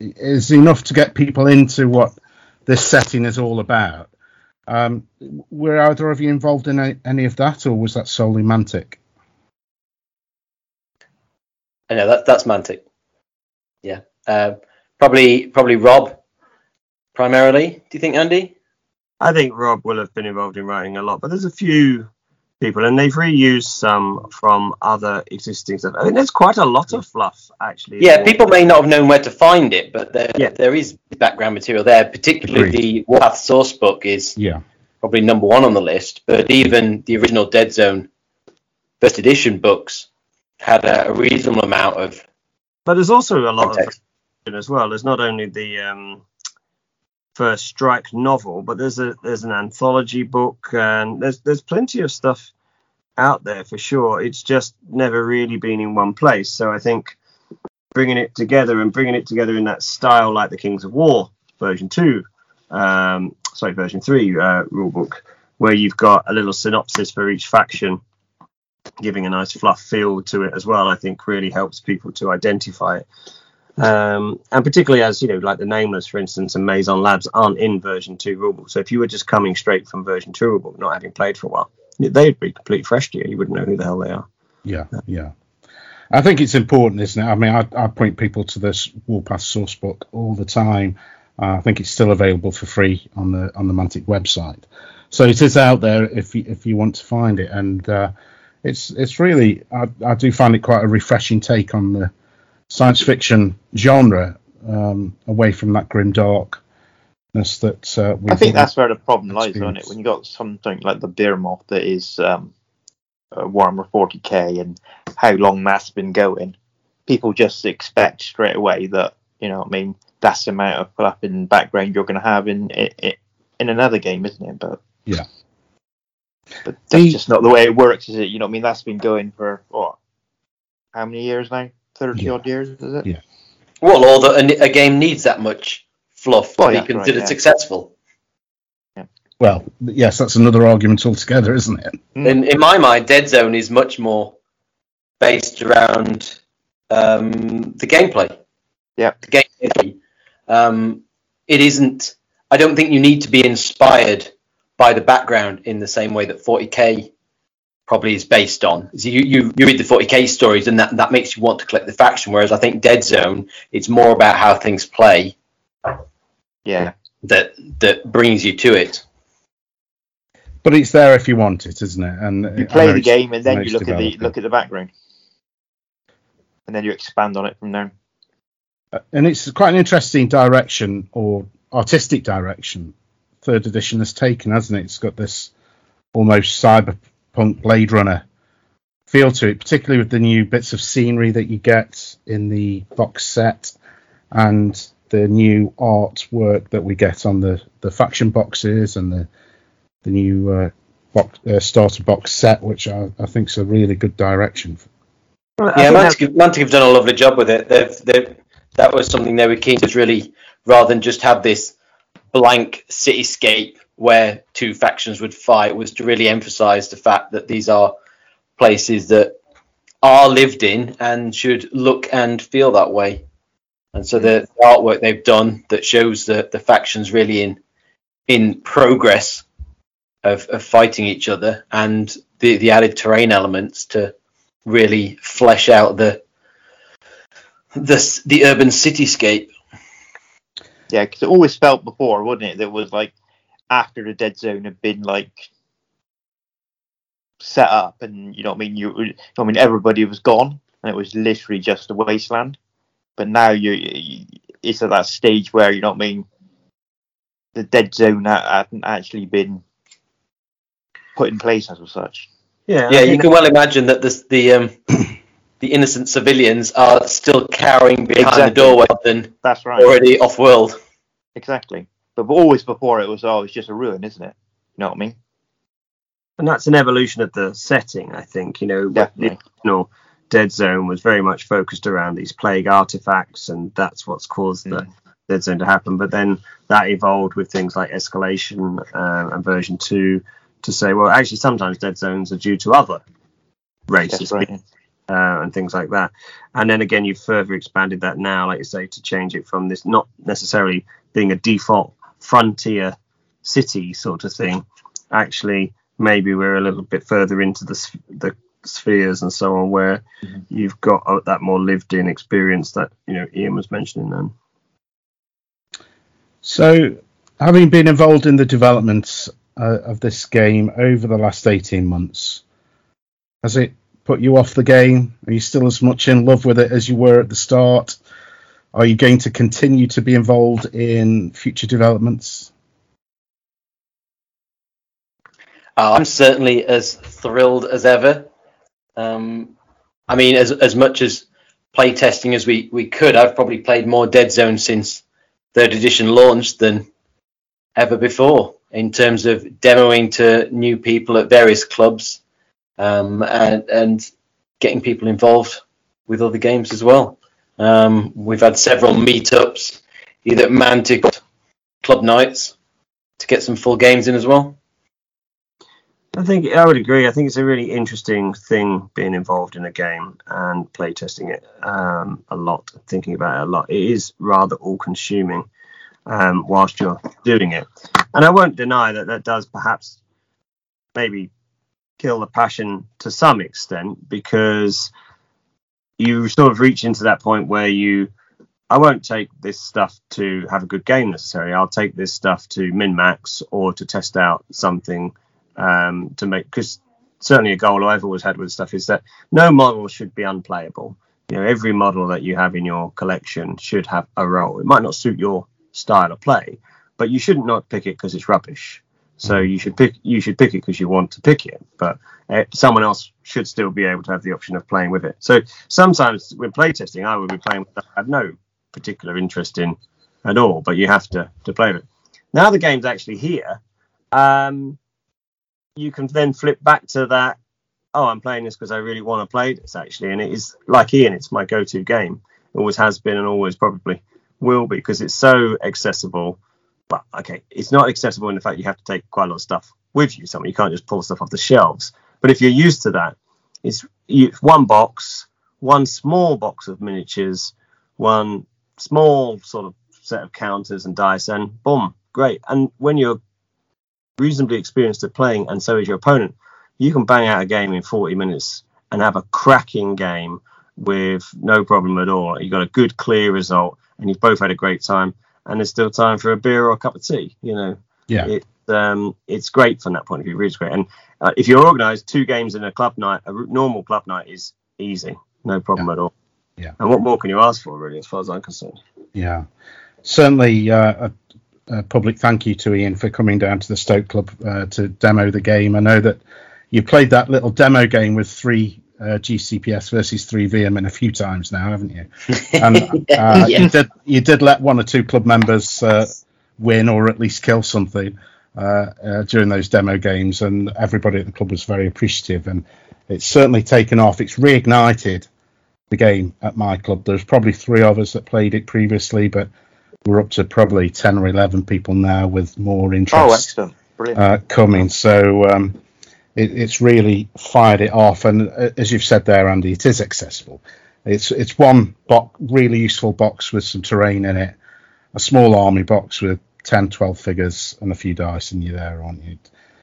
Speaker 3: is enough to get people into what this setting is all about. Um, were either of you involved in any, any of that, or was that solely Mantic?
Speaker 4: I know that that's Mantic. Yeah, uh, probably probably Rob primarily. Do you think Andy?
Speaker 5: I think Rob will have been involved in writing a lot, but there's a few people, and they've reused some from other existing stuff. I think there's quite a lot of fluff actually.
Speaker 4: Yeah, people may not have known where to find it, but there
Speaker 5: Yeah.
Speaker 4: there is background material there. Particularly the Warpath source book is
Speaker 3: Yeah.
Speaker 4: probably number one on the list. But even the original Dead Zone first edition books had a, a reasonable amount of
Speaker 5: But there's also a lot
Speaker 4: context.
Speaker 5: of as well. There's not only the um, first Strike novel, but there's a there's an anthology book, and there's there's plenty of stuff out there for sure. It's just never really been in one place. So I think bringing it together and bringing it together in that style, like the Kings of War version two, um, sorry, version three uh, rule book, where you've got a little synopsis for each faction giving a nice fluff feel to it as well. I think really helps people to identify it. Um, and particularly as you know, like the Nameless, for instance, and Maison Labs aren't in version two rulebook. So if you were just coming straight from version two rulebook, not having played for a while, they'd be completely fresh to you. You wouldn't know who the hell they are.
Speaker 3: Yeah, yeah. I think it's important, isn't it? I mean, I, I point people to this Warpath source book all the time. Uh, I think it's still available for free on the on the Mantic website, so it is out there if you, if you want to find it. And uh, it's it's really I, I do find it quite a refreshing take on the science fiction genre um, away from that grim darkness that uh,
Speaker 2: I think that's where the problem lies, isn't it? When you got something like the Beer Moth that is um, Warhammer 40k and how long that's been going, people just expect straight away that you know, I mean, that's the amount of flapping background you're going to have in in, in another game, isn't it? But
Speaker 3: yeah,
Speaker 2: but that's the, just not the way it works, is it? You know, I mean, that's been going for what? How many years now? Thirty yeah. odd years, is it?
Speaker 3: Yeah.
Speaker 4: Well, all the, a, game needs that much fluff to be considered right, yeah. successful.
Speaker 3: Well, yes, that's another argument altogether, isn't it?
Speaker 4: Hmm. In, in my mind, Dead Zone is much more based around um, the gameplay.
Speaker 2: Yeah.
Speaker 4: The gameplay. Um, it isn't. I don't think you need to be inspired by the background in the same way that 40k probably is based on. So you, you, you read the 40k stories and that, that makes you want to collect the faction, whereas I think Dead Zone, it's more about how things play.
Speaker 2: Yeah.
Speaker 4: That that brings you to it.
Speaker 3: But it's there if you want it, isn't it? And
Speaker 2: you play the game and then you look at the look at the background, and then you expand on it from there.
Speaker 3: Uh, and it's quite an interesting direction or artistic direction. Third edition has taken, hasn't it? It's got this almost cyberpunk Blade Runner feel to it, particularly with the new bits of scenery that you get in the box set and the new artwork that we get on the, the faction boxes and the the new uh, box, uh, starter box set, which I, I think is a really good direction.
Speaker 4: yeah, Mantic, Mantic have done a lovely job with it. They've, they've, that was something they were keen to really, rather than just have this blank cityscape where two factions would fight, was to really emphasise the fact that these are places that are lived in and should look and feel that way. And so mm. the artwork they've done that shows the, the factions really in in progress of, of fighting each other and the, the added terrain elements to really flesh out the the the urban cityscape.
Speaker 2: Yeah, because it always felt before, wouldn't it? That was like after the dead zone had been like set up, and you know what I mean. You, I mean, everybody was gone, and it was literally just a wasteland. But now you, you it's at that stage where you know what I mean. The dead zone hadn't actually been put in place as such.
Speaker 4: Yeah, yeah, you can well imagine that this, the um, *clears throat* the innocent civilians are still cowering behind exactly. the doorway than
Speaker 2: that's right
Speaker 4: already off world.
Speaker 2: Exactly, but always before it was oh it's just a ruin, isn't it? You know what I mean?
Speaker 5: And that's an evolution of the setting, I think. You know,
Speaker 2: Definitely.
Speaker 5: you know, Dead Zone was very much focused around these plague artifacts, and that's what's caused mm. the Dead Zone to happen. But then that evolved with things like Escalation uh, and Version Two to say, well, actually, sometimes dead zones are due to other races right. Uh, and things like that. And then again, you've further expanded that now, like you say, to change it from this not necessarily being a default frontier city sort of thing. Actually, maybe we're a little bit further into the the spheres and so on, where mm-hmm. you've got uh, that more lived-in experience that you know Ian was mentioning then.
Speaker 3: So, having been involved in the development uh, of this game over the last 18 months? Has it put you off the game? Are you still as much in love with it as you were at the start? Are you going to continue to be involved in future developments?
Speaker 4: Uh, I'm certainly as thrilled as ever. Um, I mean, as as much as playtesting as we, we could, I've probably played more Dead Zone since third edition launched than ever before in terms of demoing to new people at various clubs um, and, and getting people involved with other games as well. Um, we've had several meetups, either at Mantic club nights, to get some full games in as well.
Speaker 5: I think I would agree. I think it's a really interesting thing being involved in a game and playtesting it um, a lot, thinking about it a lot. It is rather all-consuming um, whilst you're doing it, and I won't deny that that does perhaps maybe kill the passion to some extent because you sort of reach into that point where you I won't take this stuff to have a good game necessarily. I'll take this stuff to min max or to test out something um, to make because certainly a goal I've always had with stuff is that no model should be unplayable. You know, every model that you have in your collection should have a role. It might not suit your style of play, but you shouldn't not pick it because it's rubbish. So you should pick you should pick it because you want to pick it, but uh, someone else should still be able to have the option of playing with it. So sometimes when playtesting, I would be playing with that I have no particular interest in at all, but you have to to play with it. Now the game's actually here. Um, you can then flip back to that. Oh, I'm playing this because I really want to play this actually, and it is like Ian. It's my go-to game. Always has been, and always probably will be because it's so accessible. But okay, it's not accessible in the fact you have to take quite a lot of stuff with you. Something you can't just pull stuff off the shelves. But if you're used to that, it's one box, one small box of miniatures, one small sort of set of counters and dice, and boom, great. And when you're reasonably experienced at playing, and so is your opponent, you can bang out a game in 40 minutes and have a cracking game with no problem at all. You've got a good, clear result, and you've both had a great time, and there's still time for a beer or a cup of tea. You know,
Speaker 3: Yeah.
Speaker 5: it, um, it's great from that point of view. Really great. And uh, if you're organised, two games in a club night, a normal club night is easy, no problem at all.
Speaker 3: Yeah.
Speaker 5: And what more can you ask for, really, as far as I'm concerned?
Speaker 3: Yeah, certainly uh, a, a public thank you to Ian for coming down to the Stoke Club uh, to demo the game. I know that you played that little demo game with three uh, GCPS versus three VM in a few times now, haven't you? *laughs* And uh, you did you did let one or two club members uh, win or at least kill something uh, uh, during those demo games, and everybody at the club was very appreciative. And it's certainly taken off. It's reignited the game at my club. There's probably three of us that played it previously, but we're up to probably 10 or 11 people now with more
Speaker 2: Oh,
Speaker 3: interest
Speaker 2: excellent. Brilliant.
Speaker 3: uh, coming. So um, it, it's really fired it off. And uh, as you've said there, Andy, it is accessible. It's it's one box, really useful box with some terrain in it, a small army box with 10, 12 figures and a few dice, and you're there, aren't you?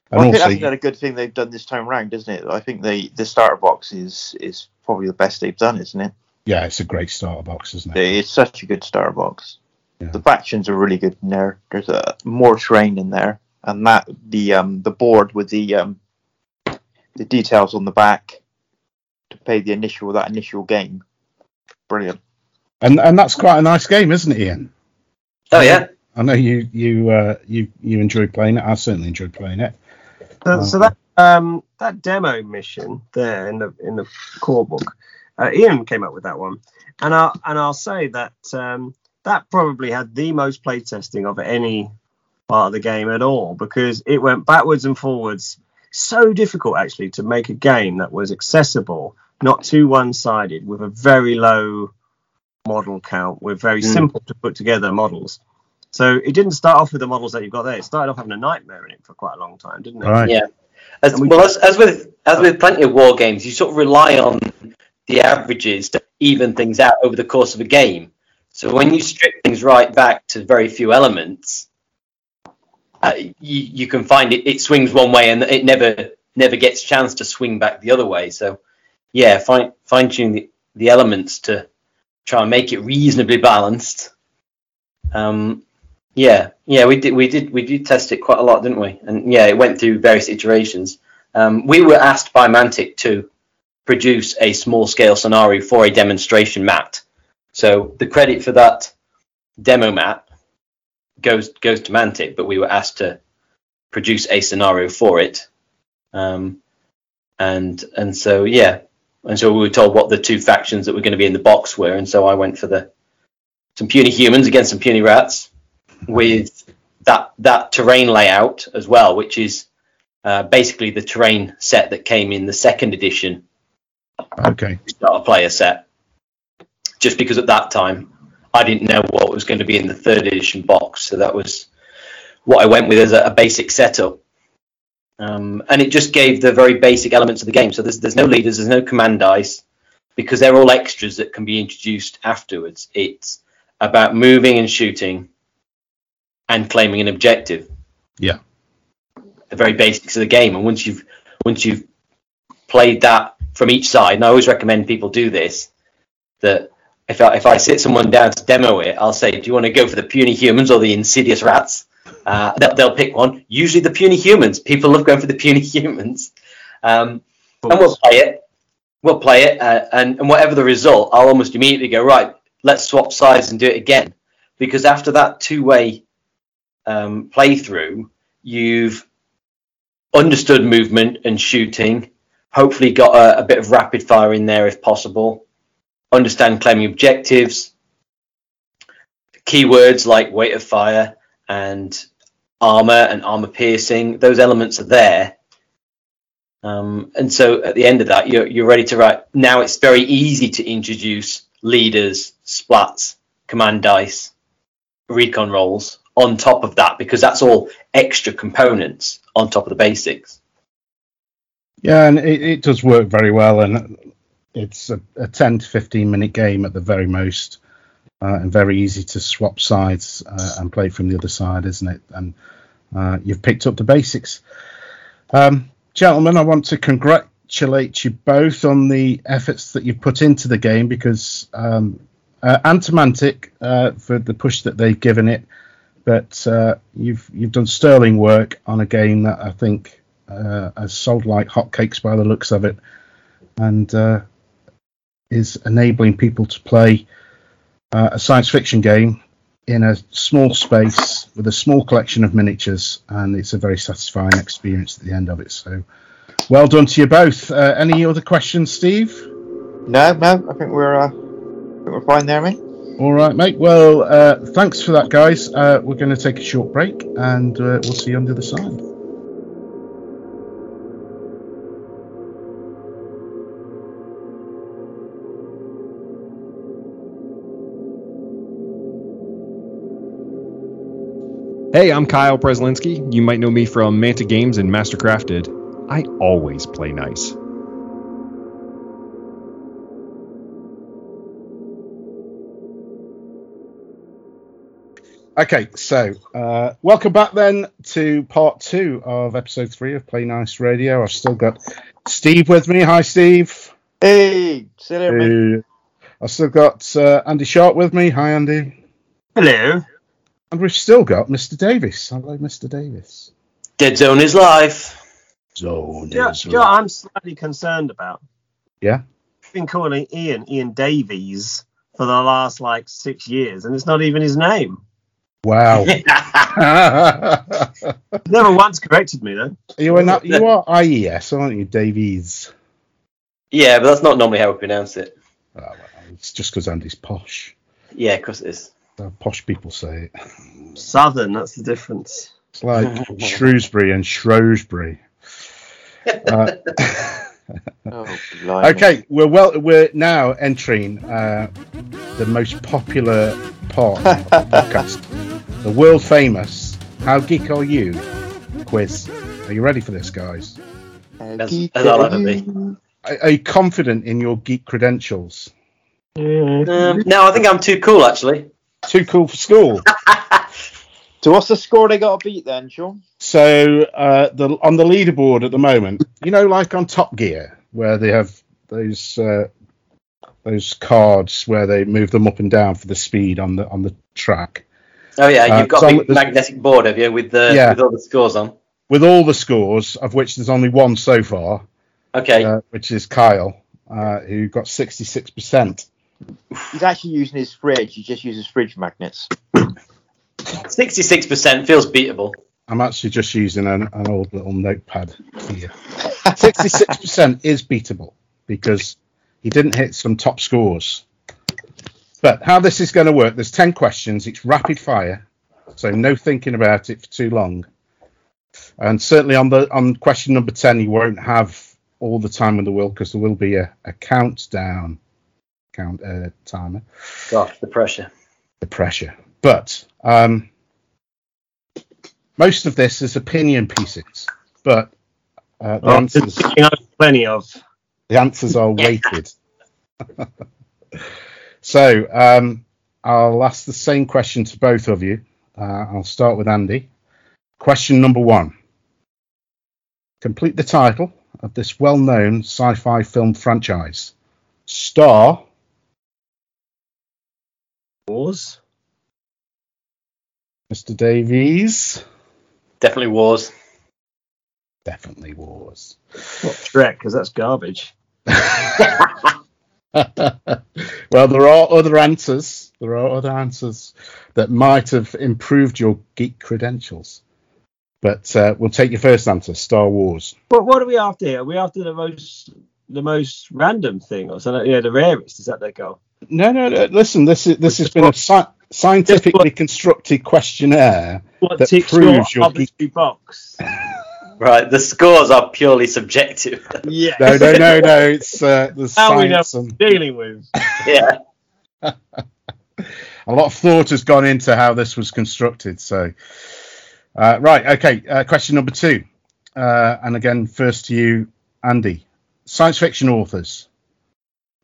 Speaker 2: Well, I think
Speaker 3: also,
Speaker 2: that's a good thing they've done this time round, isn't it? I think they the starter box is is probably the best they've done, isn't it?
Speaker 3: yeah, it's a great starter box, isn't it?
Speaker 2: It's such a good starter box.
Speaker 3: Yeah.
Speaker 2: The factions are really good in there. There's a more terrain in there, and that the um the board with the um the details on the back to play the initial that initial game. Brilliant.
Speaker 3: And and that's quite a nice game, isn't it, Ian?
Speaker 4: Oh yeah,
Speaker 3: I know you you uh, you you enjoyed playing it. I certainly enjoyed playing it.
Speaker 5: So, so that um, that demo mission there in the in the core book, uh, Ian came up with that one, and I and I'll say that um, that probably had the most playtesting of any part of the game at all because it went backwards and forwards. So difficult actually to make a game that was accessible, not too one-sided, with a very low model count, with very
Speaker 4: Mm.
Speaker 5: simple to put together models. So it didn't start off with the models that you've got there. It started off having a nightmare in it for quite a long time, didn't it?
Speaker 3: Right.
Speaker 4: Yeah. As,
Speaker 5: we-
Speaker 4: well, as, as with as with plenty of war games, you sort of rely on the averages to even things out over the course of a game. So when you strip things right back to very few elements, uh, you, you can find it, it swings one way and it never never gets a chance to swing back the other way. So yeah, fine fine tune the, the elements to try and make it reasonably balanced. Um, yeah, yeah, we did, we did, we did test it quite a lot, didn't we? And yeah, it went through various iterations. Um, we were asked by Mantic to produce a small-scale scenario for a demonstration mat. So the credit for that demo mat goes goes to Mantic, but we were asked to produce a scenario for it. Um, and and so yeah, and so we were told what the two factions that were going to be in the box were, and so I went for the some puny humans against some puny rats with that that terrain layout as well, which is uh, basically the terrain set that came in the second edition
Speaker 3: Okay.
Speaker 4: starter player set. Just because at that time I didn't know what was going to be in the third edition box, so that was what I went with as a, a basic setup. Um, and it just gave the very basic elements of the game. So there's there's no leaders, there's no command dice, because they're all extras that can be introduced afterwards. It's about moving and shooting and claiming an objective.
Speaker 3: Yeah.
Speaker 4: The very basics of the game. And once you've once you've played that from each side, and I always recommend people do this, that if I, if I sit someone down to demo it, I'll say, do you want to go for the puny humans or the insidious rats? Uh, they'll, they'll pick one. Usually the puny humans. People love going for the puny *laughs* humans. Um, and we'll play it. We'll play it, uh, and, and whatever the result, I'll almost immediately go right. Let's swap sides and do it again, because after that two-way um, playthrough, you've understood movement and shooting. Hopefully, got a, a bit of rapid fire in there if possible. Understand claiming objectives. Keywords like weight of fire and armor and armor piercing; those elements are there. Um, and so at the end of that, you're, you're ready to write. Now it's very easy to introduce leaders, splats, command dice, recon rolls on top of that because that's all extra components on top of the basics.
Speaker 3: Yeah, and it, it does work very well, and it's a, a 10 to 15 minute game at the very most, uh, and very easy to swap sides uh, and play from the other side, isn't it? And uh, you've picked up the basics. Um, gentlemen, I want to congratulate you both on the efforts that you've put into the game because um, uh, Antimantic uh, for the push that they've given it, but uh, you've you've done sterling work on a game that I think has sold like hotcakes by the looks of it, and is enabling people to play uh, a science fiction game in a small space with a small collection of miniatures, and it's a very satisfying experience at the end of it. So, well done to you both. Uh, any other questions, Steve?
Speaker 2: No, no, I think we're uh, I think we're fine there, mate.
Speaker 3: All right, mate. Well, uh, thanks for that, guys. Uh, we're going to take a short break, and uh, we'll see you on the other side.
Speaker 6: Hey, I'm Kyle Preslinski. You might know me from Mantic Games and Mastercrafted. I always play nice.
Speaker 3: Okay, so uh, welcome back then to part two of episode three of Play Nice Radio. I've still got Steve with me. Hi, Steve.
Speaker 2: Hey, sit there, mate.
Speaker 3: Uh, I've still got uh, Andy Sharp with me. Hi, Andy.
Speaker 5: Hello.
Speaker 3: And we've still got Mr. Davis. Hello, Mr. Davis.
Speaker 4: Dead Zone is live.
Speaker 3: Zone
Speaker 5: Do you, know- do you know what I'm slightly concerned about?
Speaker 3: Yeah.
Speaker 5: I've been calling Ian Ian Davies for the last like six years, and it's not even his name.
Speaker 3: Wow. *laughs* *laughs*
Speaker 5: Never once corrected me though.
Speaker 3: you are not. You are IES, aren't you, Davies?
Speaker 4: yeah, but that's not normally how we pronounce it.
Speaker 3: Oh, well, it's just because Andy's posh.
Speaker 4: Yeah, of course it is.
Speaker 3: Uh, posh people say it.
Speaker 5: Southern, that's the difference.
Speaker 3: It's like *laughs* Shrewsbury and Shrewsbury. *laughs* Uh,
Speaker 2: Oh, *laughs*
Speaker 3: okay, we're well. We're now entering uh, the most popular part of the podcast, the world famous "How geek are you?" quiz. Are you ready for this, guys?
Speaker 4: As- as I'll ever be.
Speaker 3: Are, are you confident in your geek credentials?
Speaker 4: Um, no, I think I'm too cool actually.
Speaker 3: Too cool for school. *laughs*
Speaker 2: So what's the score they got to beat then, Sean?
Speaker 3: So uh, the on the leaderboard at the moment, you know, like on Top Gear, where they have those uh, those cards where they move them up and down for the speed on the on the track.
Speaker 4: Oh yeah,
Speaker 3: Uh,
Speaker 4: you've got
Speaker 3: so
Speaker 4: a big
Speaker 3: there's-
Speaker 4: magnetic board, have you, with the
Speaker 3: Yeah.
Speaker 4: with all the scores on?
Speaker 3: With all the scores, of which there's only one so far,
Speaker 4: Okay.
Speaker 3: uh, which is Kyle, uh, who got 66%.
Speaker 2: He's actually using his fridge. He just uses fridge magnets.
Speaker 4: Sixty-six percent feels beatable.
Speaker 3: I'm actually just using an, an old little notepad here. *laughs* 66% is beatable because he didn't hit some top scores. But how this is going to work, there's 10 questions, it's rapid fire, so no thinking about it for too long. And certainly on the on question number 10, you won't have all the time in the world because there will be a, a countdown count uh, timer
Speaker 4: Gosh, the pressure.
Speaker 3: the pressure. But um, most of this is opinion pieces. But Uh, the
Speaker 5: Oh,
Speaker 3: answers
Speaker 5: there's something I have plenty of.
Speaker 3: the answers are weighted. *laughs* so um, I'll ask the same question to both of you. Uh, I'll start with Andy. Question number one. Complete the title of this well-known sci-fi film franchise. Star
Speaker 5: Wars.
Speaker 3: Mr. Davies.
Speaker 4: Definitely wars.
Speaker 3: Definitely Wars.
Speaker 5: Not Shrek, because that's garbage. *laughs*
Speaker 3: well, there are other answers. There are other answers that might have improved your geek credentials. But uh, we'll take your first answer, Star Wars.
Speaker 5: What what are we after here? Are we after the most the most random thing or something? Yeah, the rarest. Is that their goal?
Speaker 3: No, no, no. Listen, this is this has been a sci- scientifically constructed questionnaire
Speaker 5: What
Speaker 3: that
Speaker 5: ticks your
Speaker 3: proves your geek.
Speaker 5: box? *laughs*
Speaker 4: Right, the scores are purely subjective.
Speaker 5: Yeah.
Speaker 3: No, no, no, no. It's uh, the
Speaker 5: How we know
Speaker 3: science and
Speaker 5: dealing with. *laughs* *laughs*
Speaker 4: yeah.
Speaker 3: a lot of thought has gone into how this was constructed. So, uh, right, okay. Uh, question number two, uh, and again, first to you, Andy. Science fiction authors: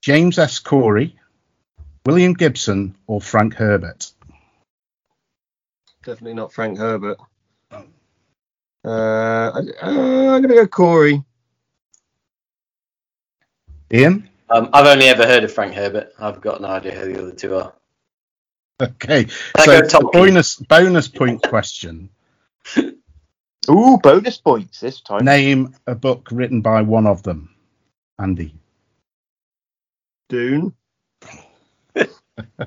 Speaker 3: James S. Corey, William Gibson, or Frank Herbert.
Speaker 5: Definitely not Frank Herbert. Uh, I, uh, I'm gonna go Corey.
Speaker 3: Ian.
Speaker 4: Um, I've only ever heard of Frank Herbert. I've got no idea who the other two are.
Speaker 3: Okay,
Speaker 4: I
Speaker 3: so
Speaker 4: go
Speaker 3: it's a
Speaker 4: Tolkien?
Speaker 3: bonus bonus point question. *laughs*
Speaker 2: Ooh, bonus points this time.
Speaker 3: Name a book written by one of them. Andy.
Speaker 5: Dune. *laughs*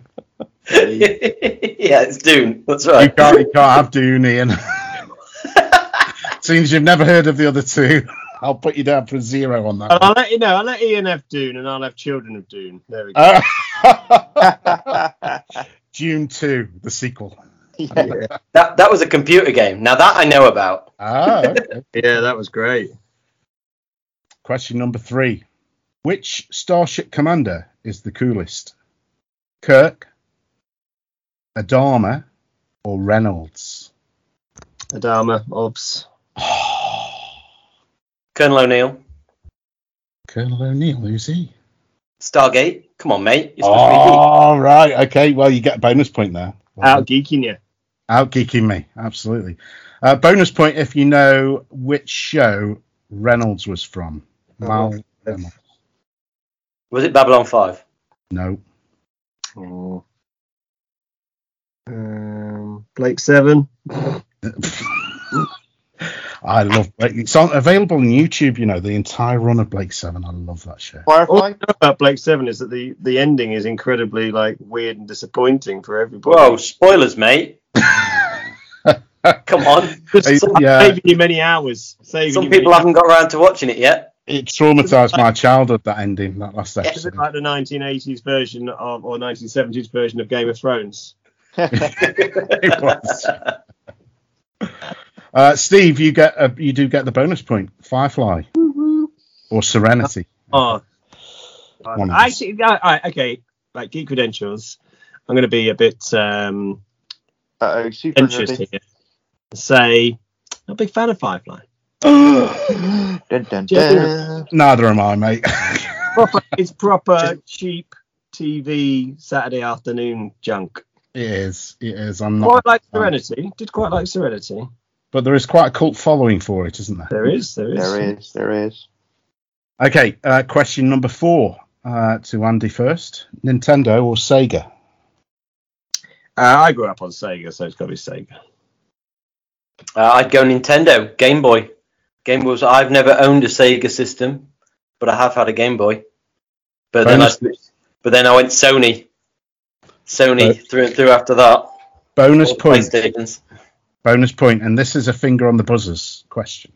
Speaker 4: yeah, it's Dune. That's
Speaker 3: You
Speaker 4: right.
Speaker 3: can't, you can't have Dune, Ian. *laughs* Seems you've never heard of the other two. I'll put you down for a zero on that.
Speaker 5: I'll,
Speaker 3: one.
Speaker 5: I'll let you know. I'll let Ian have Dune, and I'll have Children of Dune. There we go.
Speaker 3: Uh, *laughs* Dune 2, the sequel.
Speaker 2: yeah.
Speaker 4: That that was a computer game. Now that I know about.
Speaker 3: Ah, okay.
Speaker 5: yeah, that was great.
Speaker 3: Question number three. Which Starship Commander is the coolest? Kirk, Adama, or Reynolds?
Speaker 5: Adama, Obs. *sighs*
Speaker 4: Colonel O'Neill.
Speaker 3: Colonel O'Neill, who's he?
Speaker 4: Stargate. Come on, mate. You're supposed to be.
Speaker 3: Oh, right. Okay. Well, you get a bonus point there. Well
Speaker 5: Out geeking you.
Speaker 3: Out geeking me. Absolutely. Uh, bonus point if you know which show Reynolds was from. Mal Reynolds.
Speaker 4: Was it Babylon 5?
Speaker 3: No.
Speaker 5: Um, Blake Seven. *laughs*
Speaker 3: I love Blake. It's on, available on YouTube. You know the entire run of Blake Seven. I love that show.
Speaker 5: All I know about Blake Seven is that the, the ending is incredibly like weird and disappointing for everybody.
Speaker 4: Whoa, spoilers, mate. *laughs* Come on.
Speaker 5: Just
Speaker 3: Uh, yeah.
Speaker 5: saving you many hours. Saving
Speaker 4: Some
Speaker 5: you
Speaker 4: people
Speaker 5: many
Speaker 4: haven't got around to watching it yet.
Speaker 3: It traumatized my childhood. That ending. That last
Speaker 5: Is
Speaker 3: episode.
Speaker 5: it like the 1980s version of or 1970s version of Game of Thrones? *laughs* *laughs*
Speaker 3: it was. Uh, Steve, you get a, you do get the bonus point. Firefly or Serenity.
Speaker 5: Oh,
Speaker 3: One of
Speaker 5: actually, yeah, all right, okay. Like geek credentials, I'm going to be a bit um,
Speaker 2: Uh-oh, super
Speaker 5: anxious here. Say, I'm a big fan of Firefly.
Speaker 2: Dun, dun, dun.
Speaker 3: Neither am I, mate. *laughs*
Speaker 5: Proper, it's proper cheap TV Saturday afternoon junk.
Speaker 3: it is. It is. I'm not.
Speaker 5: Quite like Serenity. Did quite like Serenity.
Speaker 3: But there is quite a cult following for it, isn't there?
Speaker 5: There is, there is.
Speaker 2: There is, there is.
Speaker 3: Okay. Uh, question number four uh, to Andy first. Nintendo or Sega?
Speaker 5: Uh, I grew up on Sega, so it's got to be Sega.
Speaker 4: Uh, I'd go Nintendo, Game Boy. Game Boys. I've never owned a Sega system, but I have had a Game Boy. But then I
Speaker 3: Bonus-
Speaker 4: switched, but then I went Sony. Sony
Speaker 3: Right.
Speaker 4: through and through after that.
Speaker 3: Bonus point. Bonus point, and this is a finger on the buzzers question.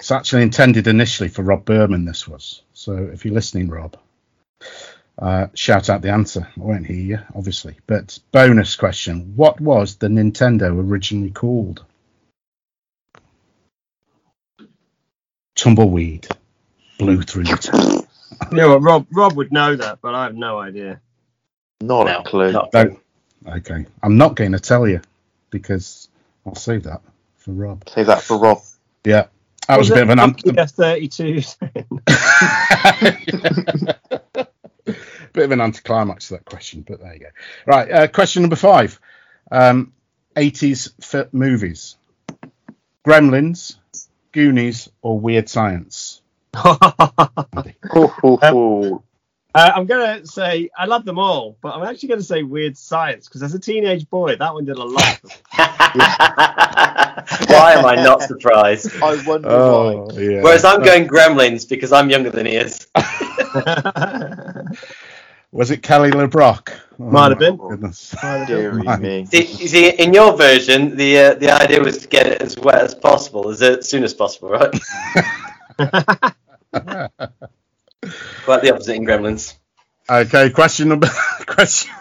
Speaker 3: It's actually intended initially for Rob Burman. This was so. If you're listening, Rob, uh, shout out the answer. I won't hear you, obviously. But bonus question: What was the Nintendo originally called? Tumbleweed blew through the town.
Speaker 5: You know what, Rob? Rob would know that, but I have no idea.
Speaker 2: Not
Speaker 4: No,
Speaker 2: a clue.
Speaker 4: not-
Speaker 3: No. Okay, I'm not going to tell you because I'll save that for Rob.
Speaker 2: Save that for Rob.
Speaker 3: Yeah. That was, a bit of an un-
Speaker 5: Nokia 32. *laughs*
Speaker 3: bit of an anticlimax to that question, but there you go. Right, uh, question number five. Um, 80s fi- movies. Gremlins, Goonies, or Weird Science?
Speaker 2: Ho, ho,
Speaker 5: Um. Uh, I'm going to say I love them all, but I'm actually going to say Weird Science because as a teenage boy, that one did a lot. *laughs*
Speaker 4: Why am I not surprised? *laughs*
Speaker 2: I wonder
Speaker 3: Oh,
Speaker 2: why.
Speaker 3: yeah.
Speaker 4: Whereas I'm going Gremlins because I'm younger than he is. *laughs*
Speaker 3: Was it Kelly LeBrock? Oh,
Speaker 5: Might have been.
Speaker 3: Goodness.
Speaker 2: Deary me.
Speaker 4: See, see, in your version, the uh, the idea was to get it as wet as possible, as uh, soon as possible, right? *laughs* Quite the opposite in Gremlins.
Speaker 3: Okay, question number *laughs* question.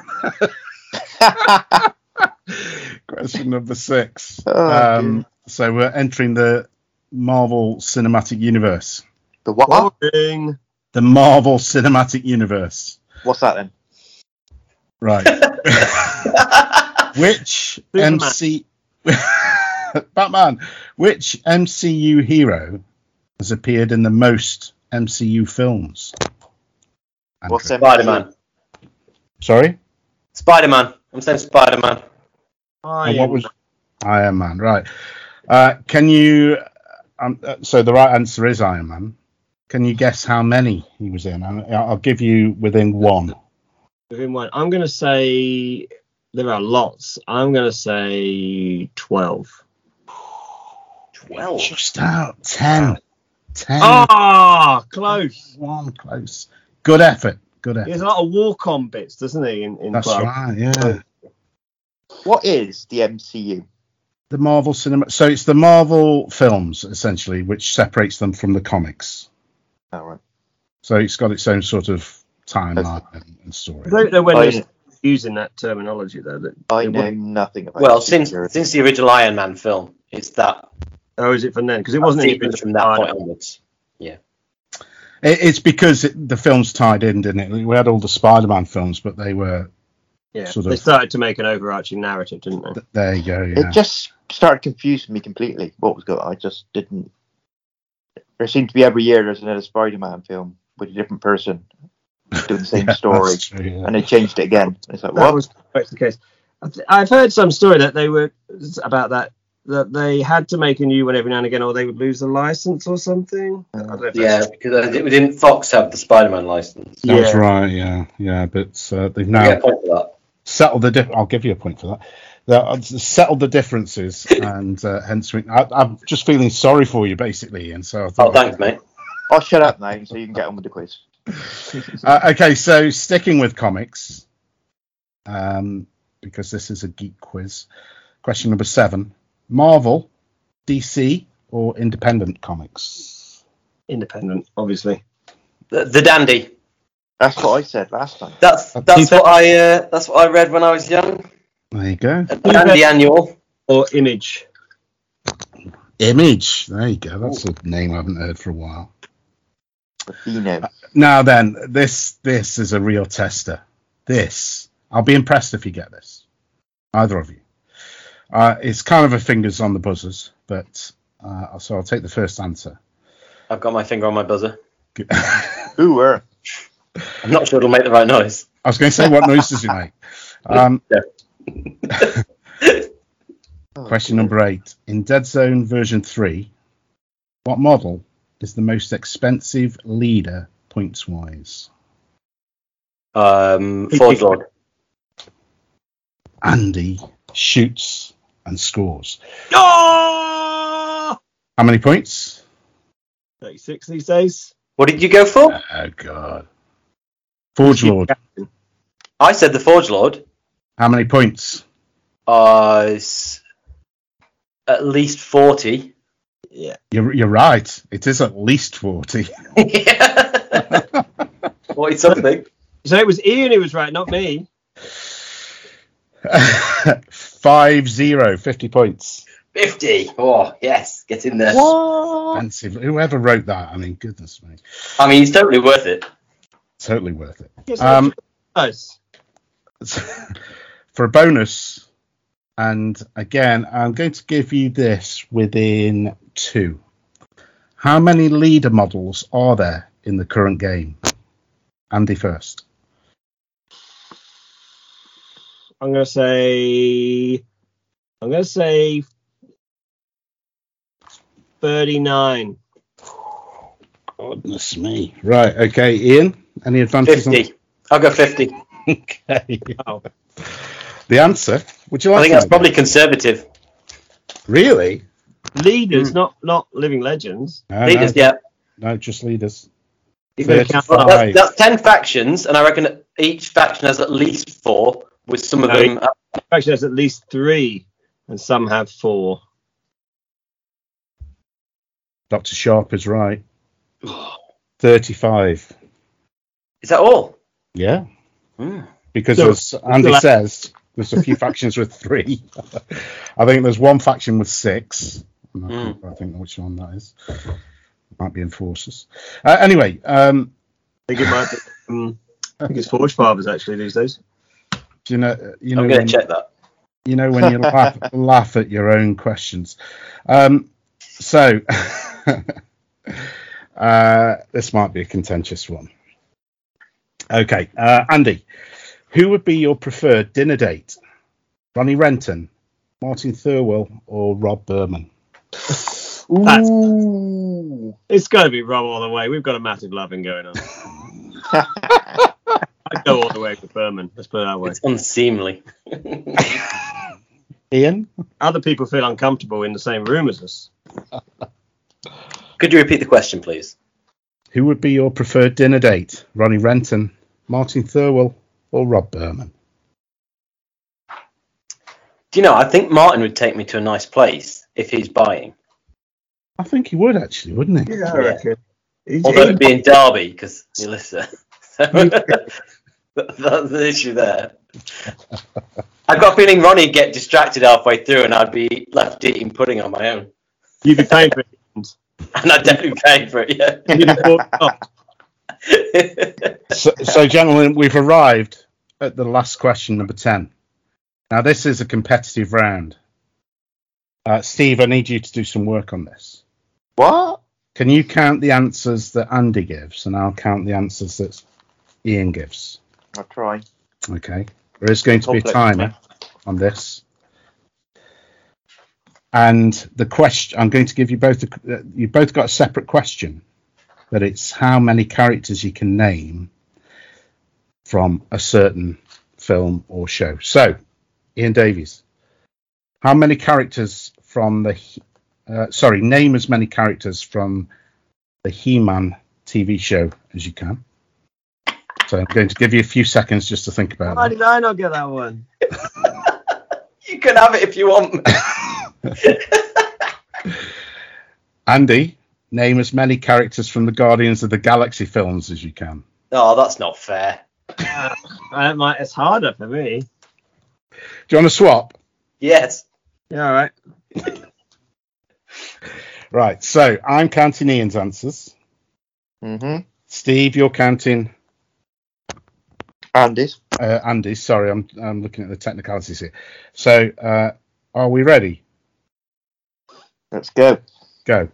Speaker 3: question number six.
Speaker 2: Oh,
Speaker 3: um, so we're entering the Marvel Cinematic Universe.
Speaker 2: The what?
Speaker 5: Boring.
Speaker 3: The Marvel Cinematic Universe.
Speaker 2: What's that then?
Speaker 3: Right. *laughs* *laughs* Which
Speaker 5: Superman.
Speaker 3: MC *laughs* Batman? Which MCU hero has appeared in the most MCU films?
Speaker 2: What's
Speaker 3: Andrew.
Speaker 2: MCU?
Speaker 4: Spider-Man.
Speaker 3: Sorry.
Speaker 4: Spider-Man. I'm saying Spider-Man.
Speaker 5: I
Speaker 3: And what was Iron Man? Right. Uh, can you? Um, uh, so the right answer is Iron Man. Can you guess how many he was in? I'll, I'll give you within one.
Speaker 5: Within one. I'm going to say there are lots. I'm going to say 12.
Speaker 4: Twelve.
Speaker 3: Just out ten. Ten.
Speaker 5: Ah, close.
Speaker 3: One close. Good effort. Good
Speaker 5: He
Speaker 3: effort.
Speaker 5: has a lot of walk-on bits, doesn't he? In, in
Speaker 3: That's
Speaker 5: 12?
Speaker 3: right. Yeah.
Speaker 2: What is the MCU?
Speaker 3: The Marvel cinema. So it's the Marvel films essentially, which separates them from the comics.
Speaker 2: Oh, right.
Speaker 3: So it's got its own sort of timeline and, and story.
Speaker 5: I don't know when
Speaker 2: I-
Speaker 5: they're using that terminology though. That
Speaker 2: I know
Speaker 5: wasn't-
Speaker 2: nothing about
Speaker 4: Well,
Speaker 2: it.
Speaker 4: since since the original Iron Man film, it's that.
Speaker 5: Oh, is it from then? Because it wasn't any
Speaker 4: sequence from that point onwards. Yeah.
Speaker 3: It, it's because it, the films tied in, didn't it? We had all the Spider-Man films, but they were
Speaker 5: Yeah,
Speaker 3: sort
Speaker 5: they
Speaker 3: of-
Speaker 5: started to make an overarching narrative, didn't they?
Speaker 3: there. You go. Yeah.
Speaker 2: It just started confusing me completely. What was going? I just didn't. There seemed to be every year there's another Spider-Man film with a different person doing the *laughs* same
Speaker 3: Yeah,
Speaker 2: story,
Speaker 3: true, yeah.
Speaker 2: and they changed it again. It's like
Speaker 5: That
Speaker 2: what?
Speaker 5: was quite the case. I th- I've heard some story that they were about that that they had to make a new one every now and again, or they would lose the license or something. I don't know
Speaker 4: Yeah, because uh, didn't Fox have the Spider-Man license?
Speaker 3: That's
Speaker 5: yeah.
Speaker 3: right. Yeah, yeah. But uh, they've now
Speaker 4: get a point for that.
Speaker 3: Settled the. Dif- I'll give you a point for that. They- uh, settled the differences, *laughs* and uh, hence we, I, I'm just feeling sorry for you, basically. And so I
Speaker 4: Oh,
Speaker 3: thought,
Speaker 4: thanks, mate.
Speaker 2: I'll shut up now so you can get on with the quiz. *laughs*
Speaker 3: Uh, okay, so sticking with comics, um, because this is a geek quiz. Question number seven: Marvel, DC, or independent comics?
Speaker 5: independent, obviously.
Speaker 4: The, the dandy.
Speaker 2: That's what I said last time.
Speaker 4: That's that's what I uh, that's what I read when I was young.
Speaker 3: There you go.
Speaker 4: A dandy annual.
Speaker 5: Or image.
Speaker 3: Image. There you go. That's a name I haven't heard for a while.
Speaker 2: The Beano.
Speaker 3: Now then, this this is a real tester. This I'll be impressed if you get this, either of you. Uh, it's kind of a fingers on the buzzers, but uh, so I'll take the first answer.
Speaker 4: I've got my finger on my buzzer.
Speaker 3: I
Speaker 2: Who were?
Speaker 4: I'm not sure it'll make the right noise.
Speaker 3: I was going to say, what noise does it make? *laughs* Um, question number eight: In Dead Zone version three, what model is the most expensive leader points wise?
Speaker 4: Um, Forge Lord.
Speaker 3: Andy shoots and scores.
Speaker 5: Oh!
Speaker 3: How many points?
Speaker 5: 36 these days.
Speaker 4: What did you go for?
Speaker 3: Oh God. Forge Lord.
Speaker 4: I said the Forge Lord.
Speaker 3: How many points?
Speaker 4: Uh, it's at least forty.
Speaker 5: Yeah.
Speaker 3: You're, you're right. It is at least 40.
Speaker 4: yeah. *laughs* Forty something.
Speaker 5: So it was Ian who was right, not me. *laughs*
Speaker 3: 5 0, 50 points.
Speaker 4: Fifty. Oh yes, get in there.
Speaker 3: Expensive. Whoever wrote that, I mean, goodness me.
Speaker 4: I mean, it's totally worth it.
Speaker 3: Totally worth it.
Speaker 5: Yes,
Speaker 3: Um,
Speaker 5: nice. *laughs*
Speaker 3: for a bonus, and again, I'm going to give you this within two. How many leader models are there in the current game? Andy first.
Speaker 5: I'm gonna say. I'm gonna say. Thirty-nine.
Speaker 3: Goodness me. Right. Okay. Ian, any advances? on-
Speaker 4: 50. I'll go 50. *laughs*
Speaker 3: Okay.
Speaker 5: Oh.
Speaker 3: The answer. Would you like?
Speaker 4: I think
Speaker 3: to
Speaker 4: that's
Speaker 3: know?
Speaker 4: probably conservative.
Speaker 3: really.
Speaker 5: Leaders, not not living legends.
Speaker 3: No,
Speaker 4: Leaders,
Speaker 3: no,
Speaker 4: yeah.
Speaker 3: no, just leaders.
Speaker 5: You've got to count
Speaker 3: Thirty-five.
Speaker 4: Well, that's, that's 10 factions, and I reckon each faction has at least four, with some of them. uh,
Speaker 5: Actually, has at least three, and some have four.
Speaker 3: Doctor Sharp is right. *sighs* Thirty-five.
Speaker 4: Is that all?
Speaker 3: Yeah.
Speaker 4: Hmm.
Speaker 3: because
Speaker 5: So-
Speaker 3: as Andy
Speaker 5: so-
Speaker 3: says, there's a few factions with three. *laughs* I think there's one faction with six. I'm not
Speaker 4: Mm.
Speaker 3: I think which one that is. Might be enforcers. Uh, anyway, um,
Speaker 5: I think it might be. Um, I think it's Forge Fathers actually these days.
Speaker 3: do you know, you know,
Speaker 4: I'm going to check that.
Speaker 3: you know when you laugh, *laughs* laugh at your own questions. Um, so *laughs* uh, this might be a contentious one. Okay, uh, Andy, who would be your preferred dinner date? Ronnie Renton, Martin Thurwell, or Rob Burman?
Speaker 5: That's-
Speaker 2: Ooh.
Speaker 5: It's got to be Rob all the way. We've got a massive loving going on. *laughs* I'd go all the way with Burman. Let's put it that way.
Speaker 4: It's unseemly. *laughs*
Speaker 3: Ian?
Speaker 5: Other people feel uncomfortable in the same room as us.
Speaker 4: Could you repeat the question, please?
Speaker 3: Who would be your preferred dinner date? Ronnie Renton, Martin Thurwell, or Rob Burman?
Speaker 4: Do you know, I think Martin would take me to a nice place if he's buying.
Speaker 3: I think he would actually, wouldn't he?
Speaker 5: Yeah,
Speaker 4: I
Speaker 5: reckon.
Speaker 4: Although it'd be in Derby, because you listen. *laughs* That's the issue there. *laughs* I've got a feeling Ronnie'd get distracted halfway through and I'd be left eating pudding on my own.
Speaker 5: You'd be paying for it. *laughs*
Speaker 4: And I'd definitely pay for it, yeah.
Speaker 5: You'd be bought off. *laughs*
Speaker 3: So, so, gentlemen, we've arrived at the last question, number 10. Now, this is a competitive round. Uh, Steve, I need you to do some work on this.
Speaker 2: What?
Speaker 3: Can you count the answers that Andy gives, and I'll count the answers that Ian gives?
Speaker 2: I'll try.
Speaker 3: Okay. There is going to be a timer on this. And the question, I'm going to give you both, a, uh, you both got a separate question, but it's how many characters you can name from a certain film or show. So, Ian Davies, how many characters from the, uh, sorry, name as many characters from the He-Man TV show as you can. So I'm going to give you a few seconds just to think about
Speaker 5: Why
Speaker 3: that.
Speaker 5: did I not get that one? *laughs*
Speaker 4: you can have it if you want. *laughs*
Speaker 3: Andy, name as many characters from the Guardians of the Galaxy films as you can.
Speaker 4: Oh, that's not fair.
Speaker 5: Uh, I might, it's harder for me.
Speaker 3: Do you want to swap?
Speaker 4: Yes.
Speaker 5: Yeah, all right. *laughs*
Speaker 3: Right, so I'm counting Ian's answers.
Speaker 2: Mm-hmm.
Speaker 3: Steve, you're counting
Speaker 2: Andy's.
Speaker 3: uh, Andy's. Sorry, I'm, I'm looking at the technicalities here. So, uh, are we ready?
Speaker 2: Let's go.
Speaker 3: Go.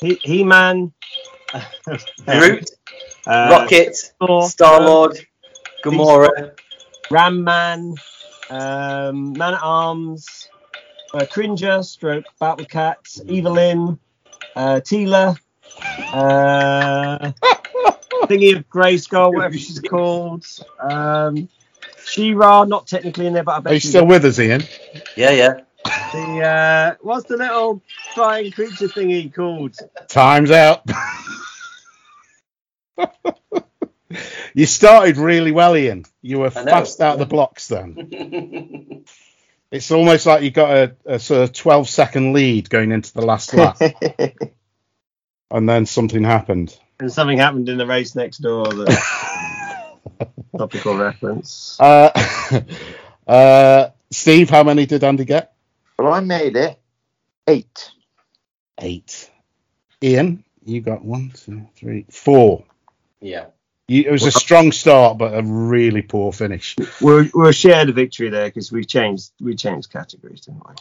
Speaker 5: He, He-Man. *laughs*
Speaker 4: Groot,
Speaker 5: uh,
Speaker 4: Rocket,
Speaker 5: Thor,
Speaker 4: Star Lord, Gamora.
Speaker 5: Ram Man, um, Man at Arms, uh, Cringer, Stroke, Battle Cat, Evil-Lyn, uh, Teela, uh, *laughs* Thingy of Grayskull, whatever she's called. Um, She-Ra, not technically in there, but I bet
Speaker 3: Are you
Speaker 5: she's
Speaker 3: still with us, Ian?
Speaker 4: Yeah, yeah.
Speaker 5: the uh, what's the little flying creature thingy called?
Speaker 3: Time's out. you started really well, Ian. You were fast out of the blocks then. *laughs* It's almost like you got a, a sort of 12 second lead going into the last lap, *laughs* and then something happened.
Speaker 5: And something happened in the race next door. That *laughs* topical reference.
Speaker 3: Uh, uh, Steve, how many did Andy get?
Speaker 2: well, I made it eight.
Speaker 3: Eight. Ian, you got one, two, three, four.
Speaker 4: yeah.
Speaker 3: You, it was a strong start, but a really poor finish.
Speaker 5: We'll, we'll share the victory there because we changed we changed categories, didn't we?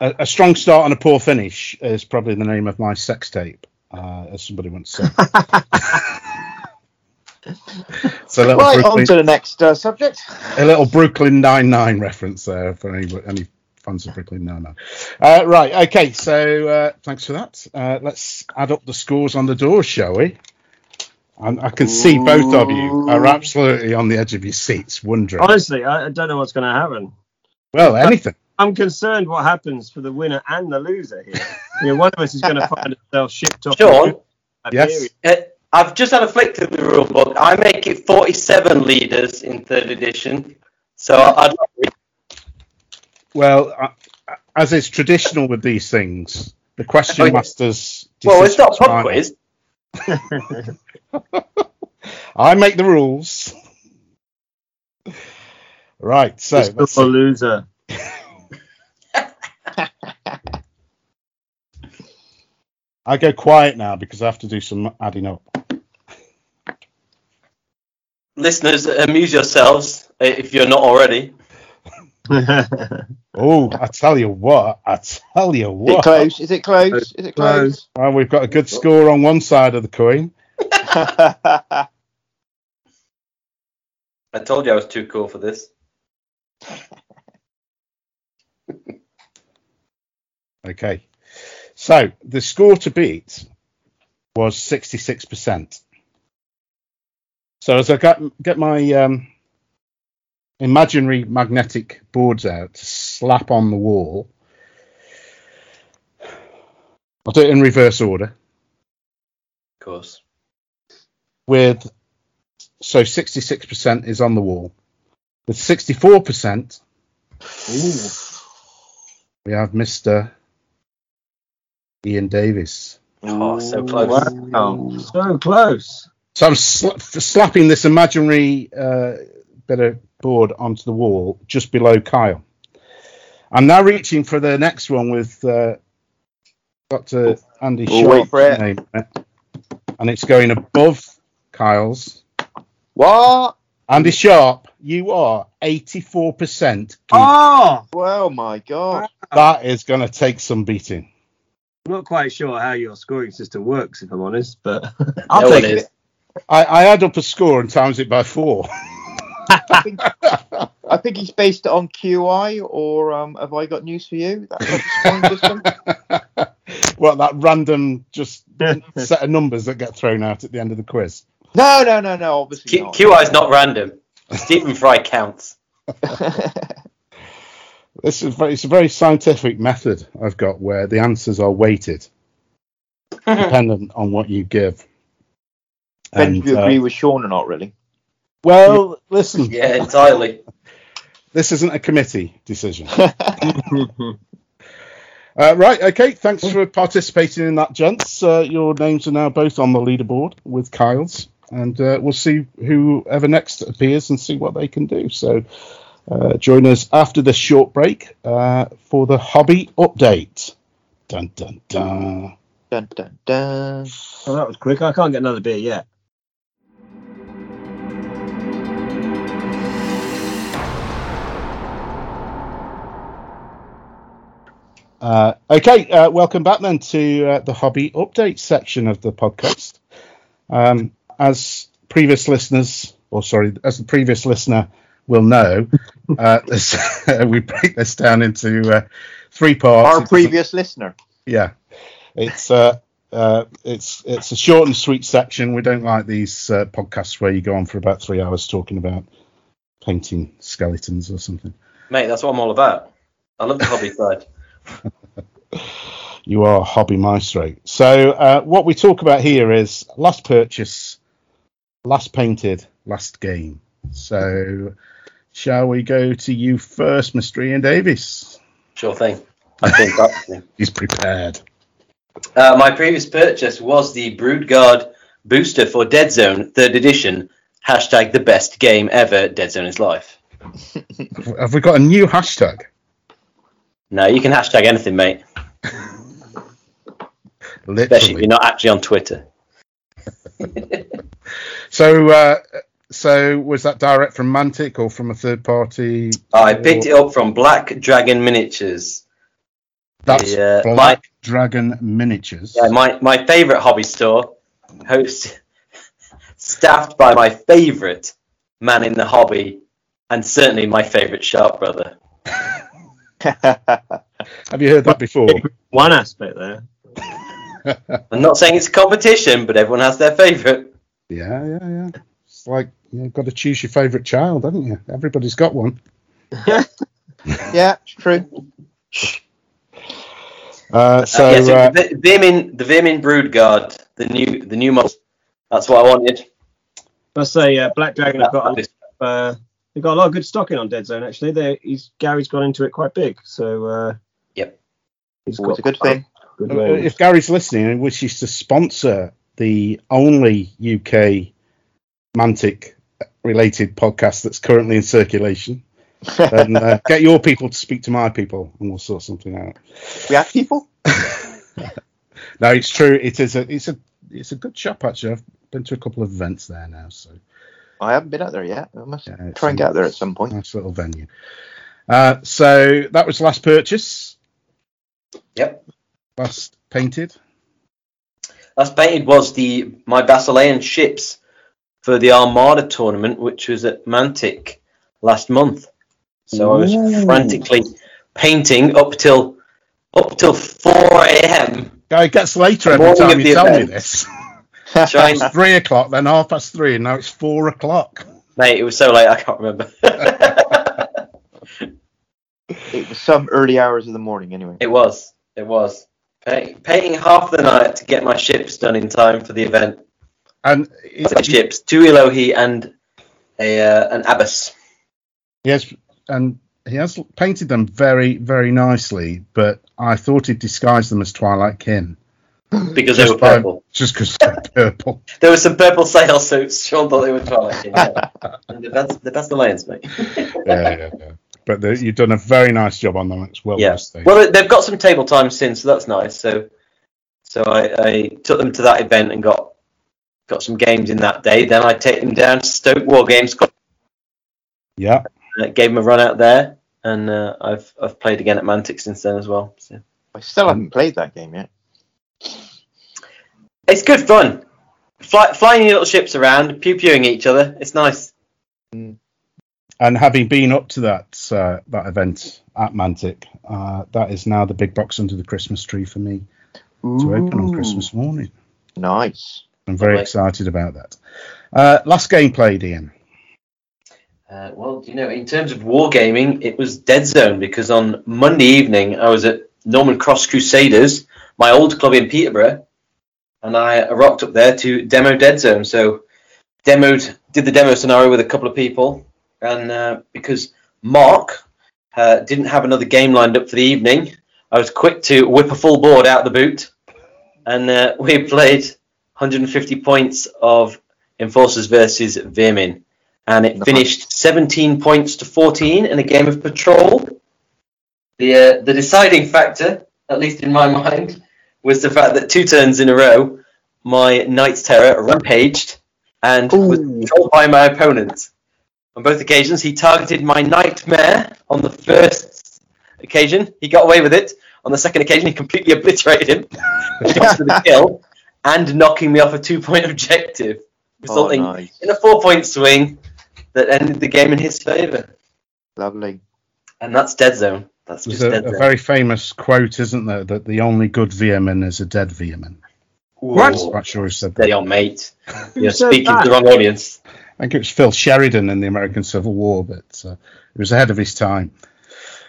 Speaker 3: a, a strong start and a poor finish is probably the name of my sex tape, uh, as somebody once said. *laughs* so a little,
Speaker 2: Right, on to the next uh, subject.
Speaker 3: a little Brooklyn Nine Nine reference there for any, any fans of Brooklyn Nine Nine. Uh, right, okay, so uh, thanks for that. Uh, let's add up the scores on the doors, shall we? And I can see both of you are absolutely on the edge of your seats, wondering.
Speaker 5: Honestly, I, I don't know what's going to happen.
Speaker 3: Well, anything.
Speaker 5: I'm concerned what happens for the winner and the loser here. you know, one of us is going *laughs* to find himself shipped off.
Speaker 4: Sean,
Speaker 3: Yes.
Speaker 4: uh, I've just had a flick through the rule book. I make it 47 leaders in third edition. So I'd
Speaker 3: Well, uh, as is traditional with these things, the question
Speaker 4: Oh,
Speaker 3: masters.
Speaker 4: well, it's not a pub quiz. *laughs*
Speaker 3: I make the rules. Right, so
Speaker 5: Just
Speaker 3: let's
Speaker 5: for
Speaker 3: see.
Speaker 5: loser. *laughs*
Speaker 3: I go quiet now because I have to do some adding up.
Speaker 4: Listeners, amuse yourselves uh, if you're not already. *laughs*
Speaker 3: Oh, I tell you what, I tell you
Speaker 2: Is it
Speaker 3: what.
Speaker 2: close? Is it close? Is it close?
Speaker 3: Well, we've got a good score on one side of the coin. *laughs*
Speaker 4: I told you I was too cool for this.
Speaker 3: Okay. So the score to beat was 66%. So as I got, get my um, imaginary magnetic boards out to slap on the wall, I'll do it in reverse order
Speaker 4: Of course.
Speaker 3: with so 66% is on the wall. With 64%, we have Mr. Ian Davis.
Speaker 4: Oh, so close.
Speaker 2: Wow.
Speaker 5: so close.
Speaker 3: So I'm sla- slapping this imaginary uh, bit of board onto the wall just below Kyle. I'm now reaching for the next one with uh, Dr. Andy
Speaker 2: We'll
Speaker 3: Sharp,
Speaker 2: wait for it.
Speaker 3: name and it's going above Kyle's.
Speaker 2: What?
Speaker 3: Andy Sharp, you are 84%. geek.
Speaker 5: Oh,
Speaker 2: Well, my God.
Speaker 3: That is going to take some beating.
Speaker 5: I'm not quite sure how your scoring system works, if I'm honest, but *laughs*
Speaker 2: I'll
Speaker 4: no
Speaker 2: take it.
Speaker 3: I, I add up a score and times it by four. *laughs*
Speaker 2: I think, I think he's based it on QI, or um, have I got news for you? That type of scoring system? *laughs*
Speaker 3: well, that random just set of numbers that get thrown out at the end of the quiz.
Speaker 2: No, no, no, no. Obviously
Speaker 4: Q-
Speaker 2: not.
Speaker 4: QI is not random. Stephen Fry counts. *laughs*
Speaker 3: This is very, it's a very scientific method I've got where the answers are weighted *laughs* dependent on what you give.
Speaker 2: Depends if
Speaker 3: And,
Speaker 2: you
Speaker 3: uh,
Speaker 2: agree with Sean or not, really.
Speaker 3: Well, listen, *laughs*
Speaker 4: Yeah, entirely.
Speaker 3: this isn't a committee decision. *laughs* Uh, right, okay. Thanks for participating in that, gents. Uh, your names are now both on the leaderboard with Kyle's, and uh, we'll see whoever next appears and see what they can do. So, uh, join us after this short break uh, for the hobby update. Dun dun dun.
Speaker 2: Dun, dun, dun.
Speaker 5: oh, that was quick. I can't get another beer yet.
Speaker 3: Uh, okay, uh, welcome back then to uh, the hobby update section of the podcast. Um, as previous listeners, or sorry, as the previous listener will know, *laughs* uh, this, *laughs* we break this down into uh, three parts.
Speaker 2: Our previous listener.
Speaker 3: yeah, it's uh, uh, it's it's a short and sweet section. We don't like these uh, podcasts where you go on for about three hours talking about painting skeletons or something.
Speaker 4: Mate, that's what I'm all about. I love the hobby side. *laughs* *laughs*
Speaker 3: You are hobby maestro. So uh, what we talk about here is last purchase, last painted, last game. So shall we go to you first, Mr. Ian Davis?
Speaker 4: Sure thing. I think that's
Speaker 3: He's prepared.
Speaker 4: Uh, my previous purchase was the Broodguard booster for Dead Zone, third edition. Hashtag the best game ever. Dead Zone is life. *laughs*
Speaker 3: Have we got a new hashtag?
Speaker 4: No, you can hashtag anything, mate. *laughs* Especially if
Speaker 3: Literally.
Speaker 4: you're not actually on Twitter. *laughs*
Speaker 3: So uh, so was that direct from Mantic or from a third party?
Speaker 4: I picked it up from Black Dragon Miniatures.
Speaker 3: That's
Speaker 4: The, uh,
Speaker 3: Black
Speaker 4: my-
Speaker 3: Dragon Miniatures.
Speaker 4: Yeah, my, my favourite hobby store, host, staffed by my favourite man in the hobby, and certainly my favourite sharp brother. *laughs*
Speaker 3: Have you heard that before? *laughs*
Speaker 5: One aspect there. *laughs*
Speaker 4: I'm not saying it's a competition, but everyone has their favourite.
Speaker 3: yeah, yeah, yeah. It's like you've got to choose your favourite child, haven't you? Everybody's got one.
Speaker 2: yeah, it's true.
Speaker 3: Uh, so
Speaker 4: Uh, yeah, so
Speaker 3: uh,
Speaker 4: the Veer-myn, the Veer-myn Brood Guard, the new the new model. That's what I wanted.
Speaker 5: I say uh, Black Dragon have got a lot of, uh, they've got a lot of good stock in on Dead Zone actually. They he's Gary's gone into it quite big, so uh,
Speaker 4: Yep.
Speaker 5: he's
Speaker 2: Always
Speaker 5: got
Speaker 2: a good thing.
Speaker 5: Good
Speaker 3: Uh, if Gary's listening and wishes to sponsor the only UK Mantic related podcast that's currently in circulation, *laughs* then uh, get your people to speak to my people and we'll sort something out.
Speaker 2: We have people. *laughs*
Speaker 3: No, it's true. It is a it's a it's a good shop actually. I've been to a couple of events there now, so
Speaker 2: I haven't been out there yet. I must
Speaker 3: Yeah,
Speaker 2: try and
Speaker 3: a-
Speaker 2: get out there at some point.
Speaker 3: nice little venue. Uh, so that was the last purchase.
Speaker 4: Yep.
Speaker 3: Last painted.
Speaker 4: Last painted was the my Basilean ships for the Armada tournament, which was at Mantic last month. So I was frantically painting up till up till 4 a.m.
Speaker 3: Guy it gets later every time you
Speaker 4: the
Speaker 3: tell me
Speaker 4: event. *laughs*
Speaker 3: this.
Speaker 4: Trying,
Speaker 3: It's three o'clock, then half past three, and now it's four o'clock.
Speaker 4: mate, it was so late I can't remember. *laughs*
Speaker 2: It was some early hours of the morning, anyway.
Speaker 4: it was, it was painting, painting half the night to get my ships done in time for the event.
Speaker 3: And
Speaker 4: The
Speaker 3: it,
Speaker 4: ships, two Elohi and a uh, an Abbas.
Speaker 3: yes, and he has painted them very, very nicely. But I thought he'd disguised them as Twilight Kin,
Speaker 4: because they
Speaker 3: Just
Speaker 4: were
Speaker 3: by-
Speaker 4: purple.
Speaker 3: just because they're *laughs* purple.
Speaker 4: There were some purple sail suits. Sean thought they were Twilight. King, Yeah. the best, the best Lions, mate.
Speaker 3: yeah, yeah, yeah. But the, you've done a very nice job on them. It's well
Speaker 4: yeah.
Speaker 3: worth
Speaker 4: Well, they- they've got some table time since, so that's nice. So, so I, I took them to that event and got got some games in that day. Then I take them down to Stoke War Games.
Speaker 3: Yeah,
Speaker 4: Uh, gave them a run out there, and uh, I've I've played again at Mantic since then as well. So.
Speaker 2: I still haven't played that game yet.
Speaker 4: It's good fun. Fly, flying your little ships around, pew pewing each other. It's nice.
Speaker 3: and having been up to that uh, that event at Mantic, uh, that is now the big box under the Christmas tree for me to open on Christmas morning.
Speaker 2: Nice.
Speaker 3: I'm very
Speaker 4: Lovely.
Speaker 3: excited about that. Uh, last game played, Ian.
Speaker 4: Uh, well, you know, in terms of wargaming, it was Dead Zone because on Monday evening I was at Norman Cross Crusaders, my old club in Peterborough, and I rocked up there to demo Dead Zone. So, demoed, did the demo scenario with a couple of people, and uh, because Mark uh, didn't have another game lined up for the evening, I was quick to whip a full board out the boot, and uh, *laughs* we played 150 points of Enforcers versus Veer-myn and it
Speaker 2: Nice.
Speaker 4: finished 17 points to 14 in a game of patrol. The uh, the deciding factor, at least in my *laughs* mind, was the fact that two turns in a row, my Knight's Terror rampaged and was
Speaker 2: Ooh.
Speaker 4: controlled by my opponent. On both occasions, he targeted my Nightmare on the first occasion. He got away with it. On the second occasion, he completely *laughs* obliterated him, for the *laughs* kill, and knocking me off a two-point objective,
Speaker 2: Oh, nice.
Speaker 4: in a four-point swing that ended the game in his favour.
Speaker 2: Lovely.
Speaker 4: And that's Dead Zone. That's
Speaker 3: There's a,
Speaker 4: Dead
Speaker 3: a very famous quote, isn't there, that the only good Veer-myn is a dead Veer-myn.
Speaker 5: What?
Speaker 4: Ooh,
Speaker 3: Not sure who said
Speaker 4: Steady
Speaker 3: that.
Speaker 4: on, mate.
Speaker 5: Who
Speaker 4: You're speaking
Speaker 5: that?
Speaker 4: to the wrong audience.
Speaker 3: I think it was Phil Sheridan in the American Civil War, but uh, he was ahead of his time.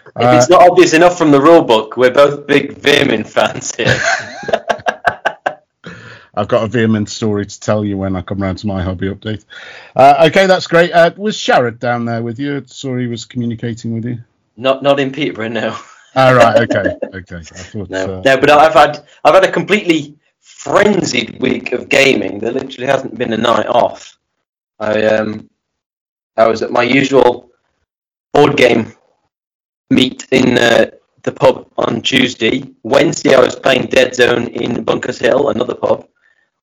Speaker 4: If
Speaker 3: Uh,
Speaker 4: it's not obvious enough from the rule book, we're both big Veer-myn fans here. *laughs* *laughs*
Speaker 3: I've got a Veer-myn story to tell you when I come round to my hobby update. Uh, okay, that's great. Uh, was Sharad down there with you? Sorry, he was communicating with you.
Speaker 4: Not not in Peterborough, no.
Speaker 3: Ah, right. Okay. *laughs* Okay. I thought.
Speaker 4: No,
Speaker 3: uh,
Speaker 4: no, but I've had I've had a completely frenzied week of gaming. There literally hasn't been a night off. I um I was at my usual board game meet in uh, the pub on Tuesday. Wednesday I was playing Dead Zone in Bunkers Hill, another pub.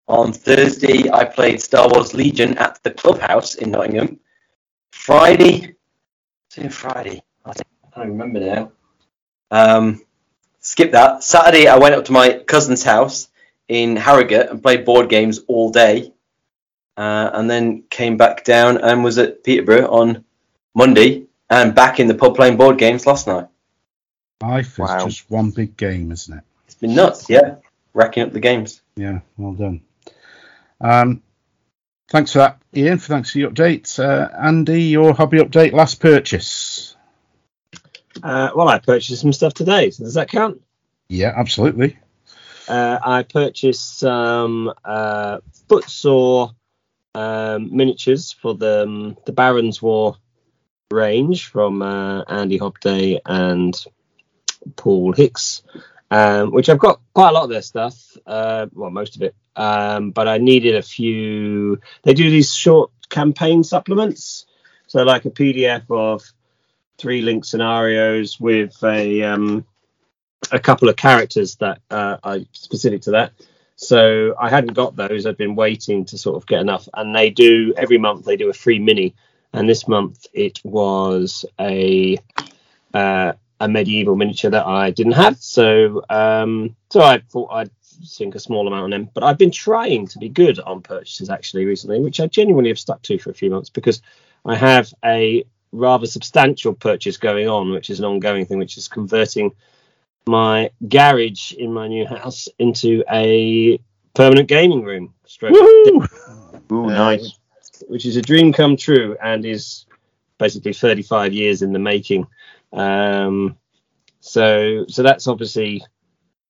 Speaker 4: On Thursday I played Star Wars Legion at the clubhouse in Nottingham. Friday, what's it Friday? I don't remember now. Um, skip that. Saturday, I went up to my cousin's house in Harrogate and played board games all day. Uh, and then came back down and was at Peterborough on Monday and back in the pub playing board games last night.
Speaker 3: Life is just one big game, isn't it?
Speaker 4: It's been nuts, yeah. Racking up the games.
Speaker 3: Yeah, well done. Um, thanks for that, Ian. Thanks for the update. Uh, Andy, your hobby update, last purchase.
Speaker 5: Uh, well, I purchased some stuff today. So does that count?
Speaker 3: Yeah, absolutely.
Speaker 5: Uh, I purchased some uh, Footsore um, miniatures for the um, the Barons War range from uh, Andy Hobday and Paul Hicks, um, which I've got quite a lot of their stuff. Uh, well, most of it. Um, but I needed a few. They do these short campaign supplements, so like a PDF of three link scenarios with a um, a couple of characters that uh, are specific to that. So I hadn't got those. I'd been waiting to sort of get enough, and they do every month. They do a free mini, and this month it was a uh, a medieval miniature that I didn't have. So um, so I thought I'd sink a small amount on them. But I've been trying to be good on purchases actually recently, which I genuinely have stuck to for a few months because I have a rather substantial purchase going on, which is an ongoing thing, which is converting my garage in my new house into a permanent gaming room. Stroke,
Speaker 3: Woohoo!
Speaker 2: Ooh,
Speaker 5: Uh,
Speaker 2: nice.
Speaker 5: which is a dream come true and is basically 35 years in the making. Um, so so that's obviously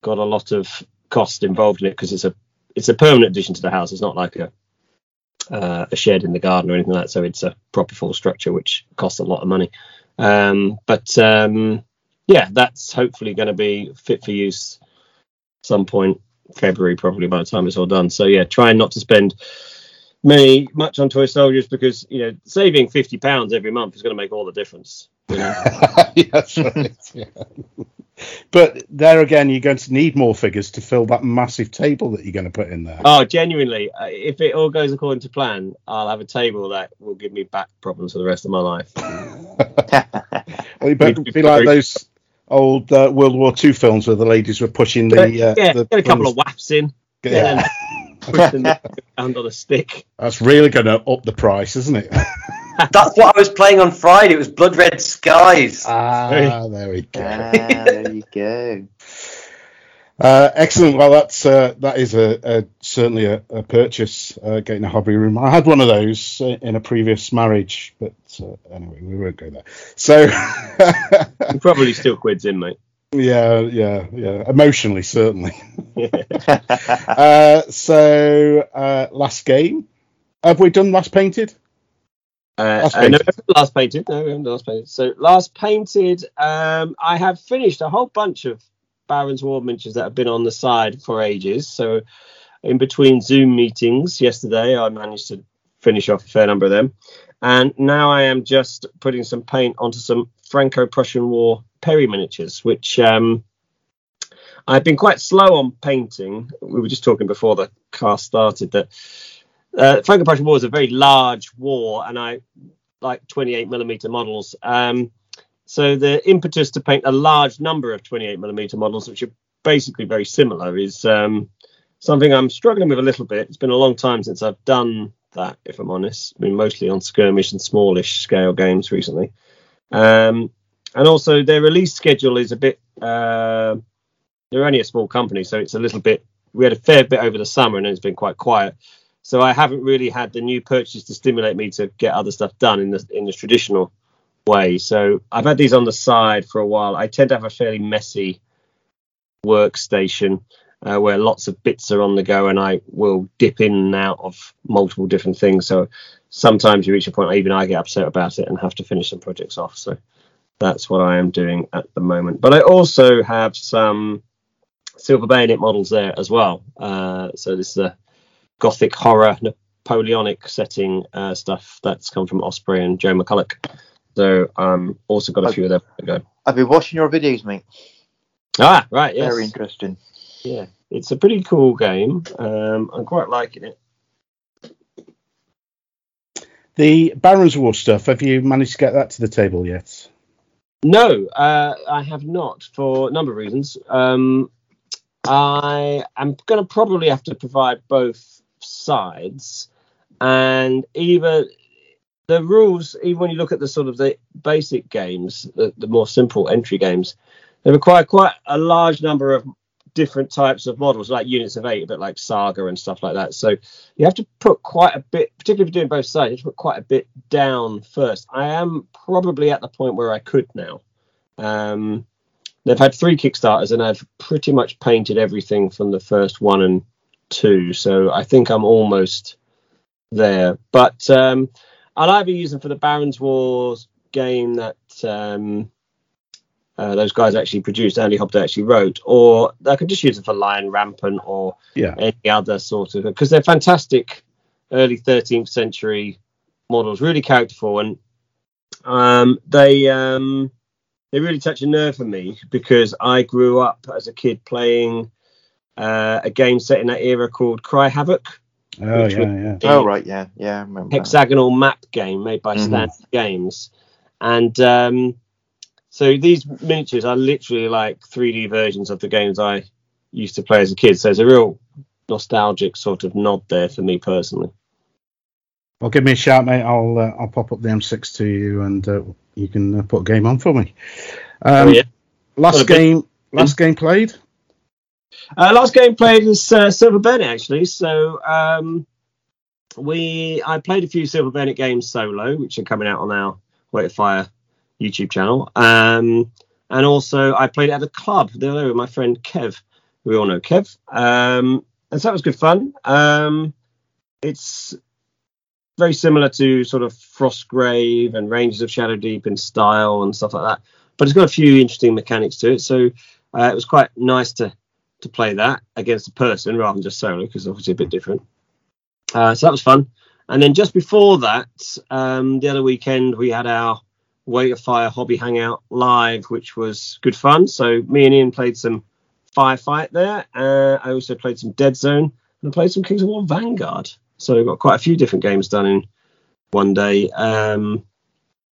Speaker 5: got a lot of cost involved in it because it's a it's a permanent addition to the house. It's not like a uh, a shed in the garden or anything like that. So it's a proper full structure, which costs a lot of money. Um, but um, yeah, that's hopefully going to be fit for use some point February, probably by the time it's all done. So yeah, trying not to spend many much on toy soldiers because you know saving fifty pounds every month is going to make all the difference. You know?
Speaker 3: yeah, *laughs* right. Yeah. But there again, you're going to need more figures to fill that massive table that you're going to put in there.
Speaker 5: oh, genuinely, uh, if it all goes according to plan, I'll have a table that will give me back problems for the rest of my life. *laughs* *laughs*
Speaker 3: Well, you better be like those old uh, World War II films where the ladies were pushing the. Uh,
Speaker 5: yeah,
Speaker 3: the
Speaker 5: get a couple of WAAFs in,
Speaker 3: Yeah.
Speaker 5: push them around on a stick.
Speaker 3: That's really going to up the price, isn't it?
Speaker 4: That's what I was playing on Friday. It was Blood Red Skies.
Speaker 3: ah, there we go.
Speaker 2: Ah, there *laughs* you go.
Speaker 3: Uh, excellent. Well, that's uh, that is a, a certainly a, a purchase. Uh, getting a hobby room. I had one of those uh, in a previous marriage, but uh, anyway, we won't go there. So, *laughs*
Speaker 5: probably still quids in, mate.
Speaker 3: yeah, yeah, yeah. Emotionally, certainly. *laughs* uh, so, uh, last game. Have we done last painted?
Speaker 5: Uh, uh, no, last painted. No, we haven't last painted. So last painted, um, I have finished a whole bunch of Baron's War miniatures that have been on the side for ages. So in between Zoom meetings yesterday, I managed to finish off a fair number of them, and now I am just putting some paint onto some Franco-Prussian War Perry miniatures, which um, I've been quite slow on painting. We were just talking before the cast started that uh, Franco-Prussian War is a very large war, and I like 28 millimeter models. Um, so the impetus to paint a large number of 28 millimeter models, which are basically very similar, is um, something I'm struggling with a little bit. It's been a long time since I've done that, if I'm honest. I mean, mostly on skirmish and smallish scale games recently. Um, and also their release schedule is a bit. Uh, they're only a small company, so it's a little bit. We had a fair bit over the summer, and it's been quite quiet. So I haven't really had the new purchase to stimulate me to get other stuff done in the in the traditional way. So I've had these on the side for a while. I tend to have a fairly messy workstation uh, where lots of bits are on the go, and I will dip in and out of multiple different things. So sometimes you reach a point even I get upset about it and have to finish some projects off. So that's what I am doing at the moment. But I also have some silver bayonet models there as well. Uh, so this is a gothic horror Napoleonic setting uh, stuff that's come from Osprey and Joe McCullough. So um, also got a few of them to go.
Speaker 2: I've been watching your videos, mate.
Speaker 5: Ah, right, yes,
Speaker 2: Very interesting.
Speaker 5: yeah, it's a pretty cool game. Um, I'm quite liking it.
Speaker 3: The Barons War stuff. Have you managed to get that to the table yet?
Speaker 5: No, uh, I have not for a number of reasons. Um, I am going to probably have to provide both sides, and even the rules, even when you look at the sort of the basic games, the, the more simple entry games, they require quite a large number of different types of models, like units of eight, a bit like Saga and stuff like that. So you have to put quite a bit, particularly if you're doing both sides, you have to put quite a bit down first. I am probably at the point where I could now. Um, they've had three Kickstarters, and I've pretty much painted everything from the first one and two. So I think I'm almost there. But um, I'll either use them for the Barons Wars game that um, uh, those guys actually produced, Andy Hobday actually wrote, or I could just use them for Lion Rampant or
Speaker 3: Yeah.
Speaker 5: any other sort of because they're fantastic early 13th century models, really characterful, and um, they um, they really touch a nerve for me because I grew up as a kid playing uh, a game set in that era called Cry Havoc,
Speaker 3: Oh yeah, yeah.
Speaker 2: Oh right, yeah, yeah. I remember. that.
Speaker 5: hexagonal map game made by
Speaker 2: Mhm.
Speaker 5: Standard Games, and um, so these miniatures are literally like 3D versions of the games I used to play as a kid. So there's a real nostalgic sort of nod there for me personally.
Speaker 3: Well, give me a shout, mate. I'll uh, I'll pop up the M6 to you, and uh, you can uh, put a game on for me. Um,
Speaker 5: Oh, yeah.
Speaker 3: Last
Speaker 5: Got bit-
Speaker 3: game, last game played.
Speaker 5: Uh, last game played was uh, Silver Bayonet actually. So um, we I played a few Silver Bayonet games solo, which are coming out on our Wait Fire YouTube channel. Um, and also I played at a club the other with my friend Kev. We all know Kev. Um, and so that was good fun. Um, it's very similar to sort of Frostgrave and Rangers of Shadow Deep in style and stuff like that. But it's got a few interesting mechanics to it. So uh, it was quite nice to to play that against a person rather than just solo because obviously a bit different. Uh, so that was fun. And then just before that, um, the other weekend we had our Weight of Fire hobby hangout live, which was good fun. So me and Ian played some Firefight there. Uh, I also played some Dead Zone and I played some Kings of War Vanguard. So we got quite a few different games done in one day. Um,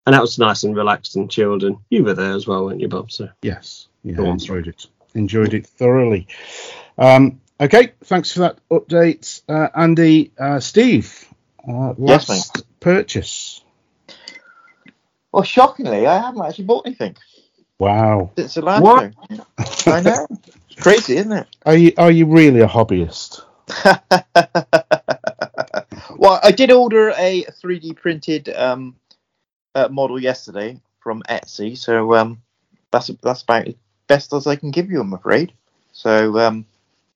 Speaker 5: and that was nice and relaxed and chilled. And you were there as well, weren't you, Bob? So
Speaker 3: Yes, yeah,
Speaker 5: on.
Speaker 3: enjoyed it. Enjoyed it thoroughly. Um, okay, thanks for that update, uh, Andy. Uh, Steve, uh,
Speaker 2: Yes,
Speaker 3: last purchase.
Speaker 2: Well, shockingly, I haven't actually bought anything
Speaker 3: Wow.
Speaker 2: since the last
Speaker 5: What?
Speaker 2: one. I know. It's crazy, isn't it? *laughs*
Speaker 3: Are you are you really a hobbyist? *laughs*
Speaker 2: well, I did order a 3D printed um, uh, model yesterday from Etsy, so um, that's that's about as best as I can give you, I'm afraid. So um,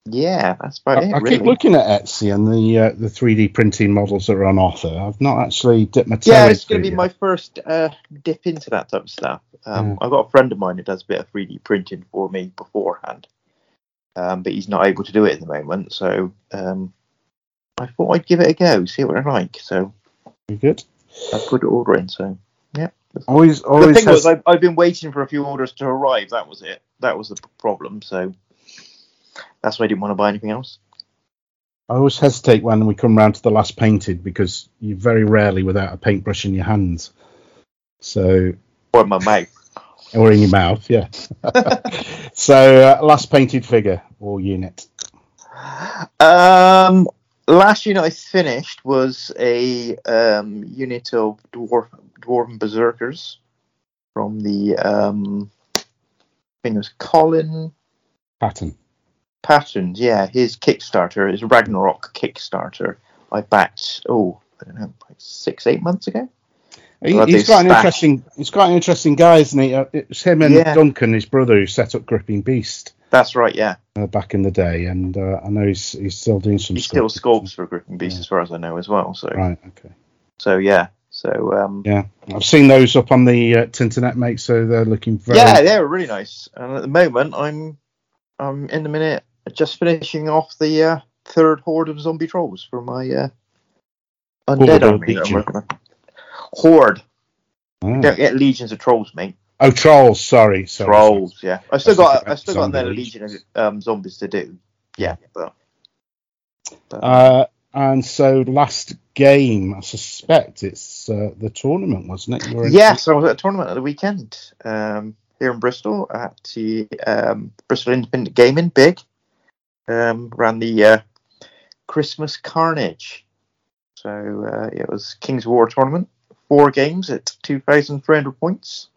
Speaker 2: yeah, that's about
Speaker 3: I,
Speaker 2: it.
Speaker 3: I
Speaker 2: really.
Speaker 3: keep looking at Etsy and the uh, the 3D printing models that are on offer. I've not actually dipped my toe
Speaker 2: yeah, it's going to be
Speaker 3: yet.
Speaker 2: my first uh, dip into that type of stuff. Um,
Speaker 3: Yeah.
Speaker 2: I've got a friend of mine who does a bit of 3D printing for me beforehand, um, but he's not able to do it at the moment. So um, I thought I'd give it a go, see what I like. So
Speaker 3: Very good.
Speaker 2: I put an order in. So
Speaker 3: Always always.
Speaker 2: the thing
Speaker 3: has,
Speaker 2: was, I've, I've been waiting for a few orders to arrive. That was it. That was the problem. So that's why I didn't want to buy anything else.
Speaker 3: I always hesitate when we come round to the last painted because you're very rarely without a paintbrush in your hands. So
Speaker 2: Or in my mouth.
Speaker 3: or in your mouth, yeah. *laughs* so uh, last painted figure or unit.
Speaker 2: Um, last unit I finished was a um, unit of dwarf dwarven berserkers from the um, I think it was Colin
Speaker 3: Patton.
Speaker 2: Patterns. Yeah, his Kickstarter, his Ragnarok Kickstarter. I backed. Oh, I don't know, like six eight months ago.
Speaker 3: He, quite an interesting. He's quite an interesting guy, isn't he? Uh, It's him and
Speaker 2: Yeah.
Speaker 3: Duncan, his brother, who set up Gripping Beast
Speaker 2: That's right. Yeah,
Speaker 3: uh, back in the day, and uh, I know he's he's still doing some.
Speaker 2: he still sculpts for Gripping Beast,
Speaker 3: Yeah.
Speaker 2: as far as I know, as well. So,
Speaker 3: Right. Okay.
Speaker 2: so yeah. So um,
Speaker 3: Yeah, I've seen those up on the uh, Tinternet, mate. So they're looking very.
Speaker 2: Yeah, they're really nice. And at the moment, I'm I'm in the minute just finishing off the uh, third horde of zombie trolls for my uh, undead
Speaker 3: or
Speaker 2: army. that I'm
Speaker 3: legion?
Speaker 2: working on. Horde.
Speaker 3: Ah.
Speaker 2: Don't get legions of trolls, mate.
Speaker 3: Oh, trolls. Sorry. sorry
Speaker 2: trolls. Yeah, I still
Speaker 3: I
Speaker 2: got I still got another legion of um, zombies to do. Yeah, but, but
Speaker 3: Uh, and so last game, I suspect it's uh, the tournament, wasn't it? You were in-
Speaker 2: Yes, I was at a tournament at the weekend um, here in Bristol at the um, Bristol Independent Gaming, big. Um, ran the uh, Christmas Carnage. So uh, it was King's War tournament, four games at 2,300 points.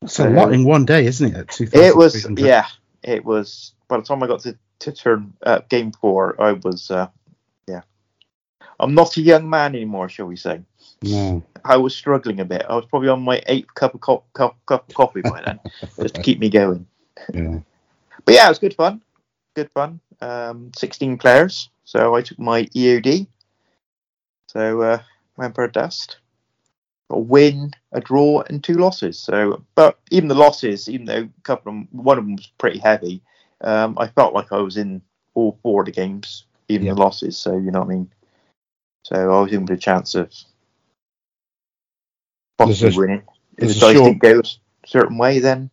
Speaker 3: That's a lot in one day, isn't it? At
Speaker 2: It was, yeah, it was. By the time I got to, to turn uh, game four, I was, uh, yeah. I'm not a young man anymore, shall we say.
Speaker 3: No.
Speaker 2: I was struggling a bit. I was probably on my eighth cup of, co- cup, cup of coffee by then, *laughs* just to keep me going.
Speaker 3: Yeah.
Speaker 2: But yeah, it was good fun. Good fun. Um, 16 players. So I took my EOD. So uh, went for a dust. A win, a draw, and two losses. So, but even the losses, even though a couple of them, one of them was pretty heavy, um, I felt like I was in all four of the games, even
Speaker 3: Yeah.
Speaker 2: the losses. So you know what I mean. So I was in with a chance of possibly winning. If the dice didn't go a certain way, then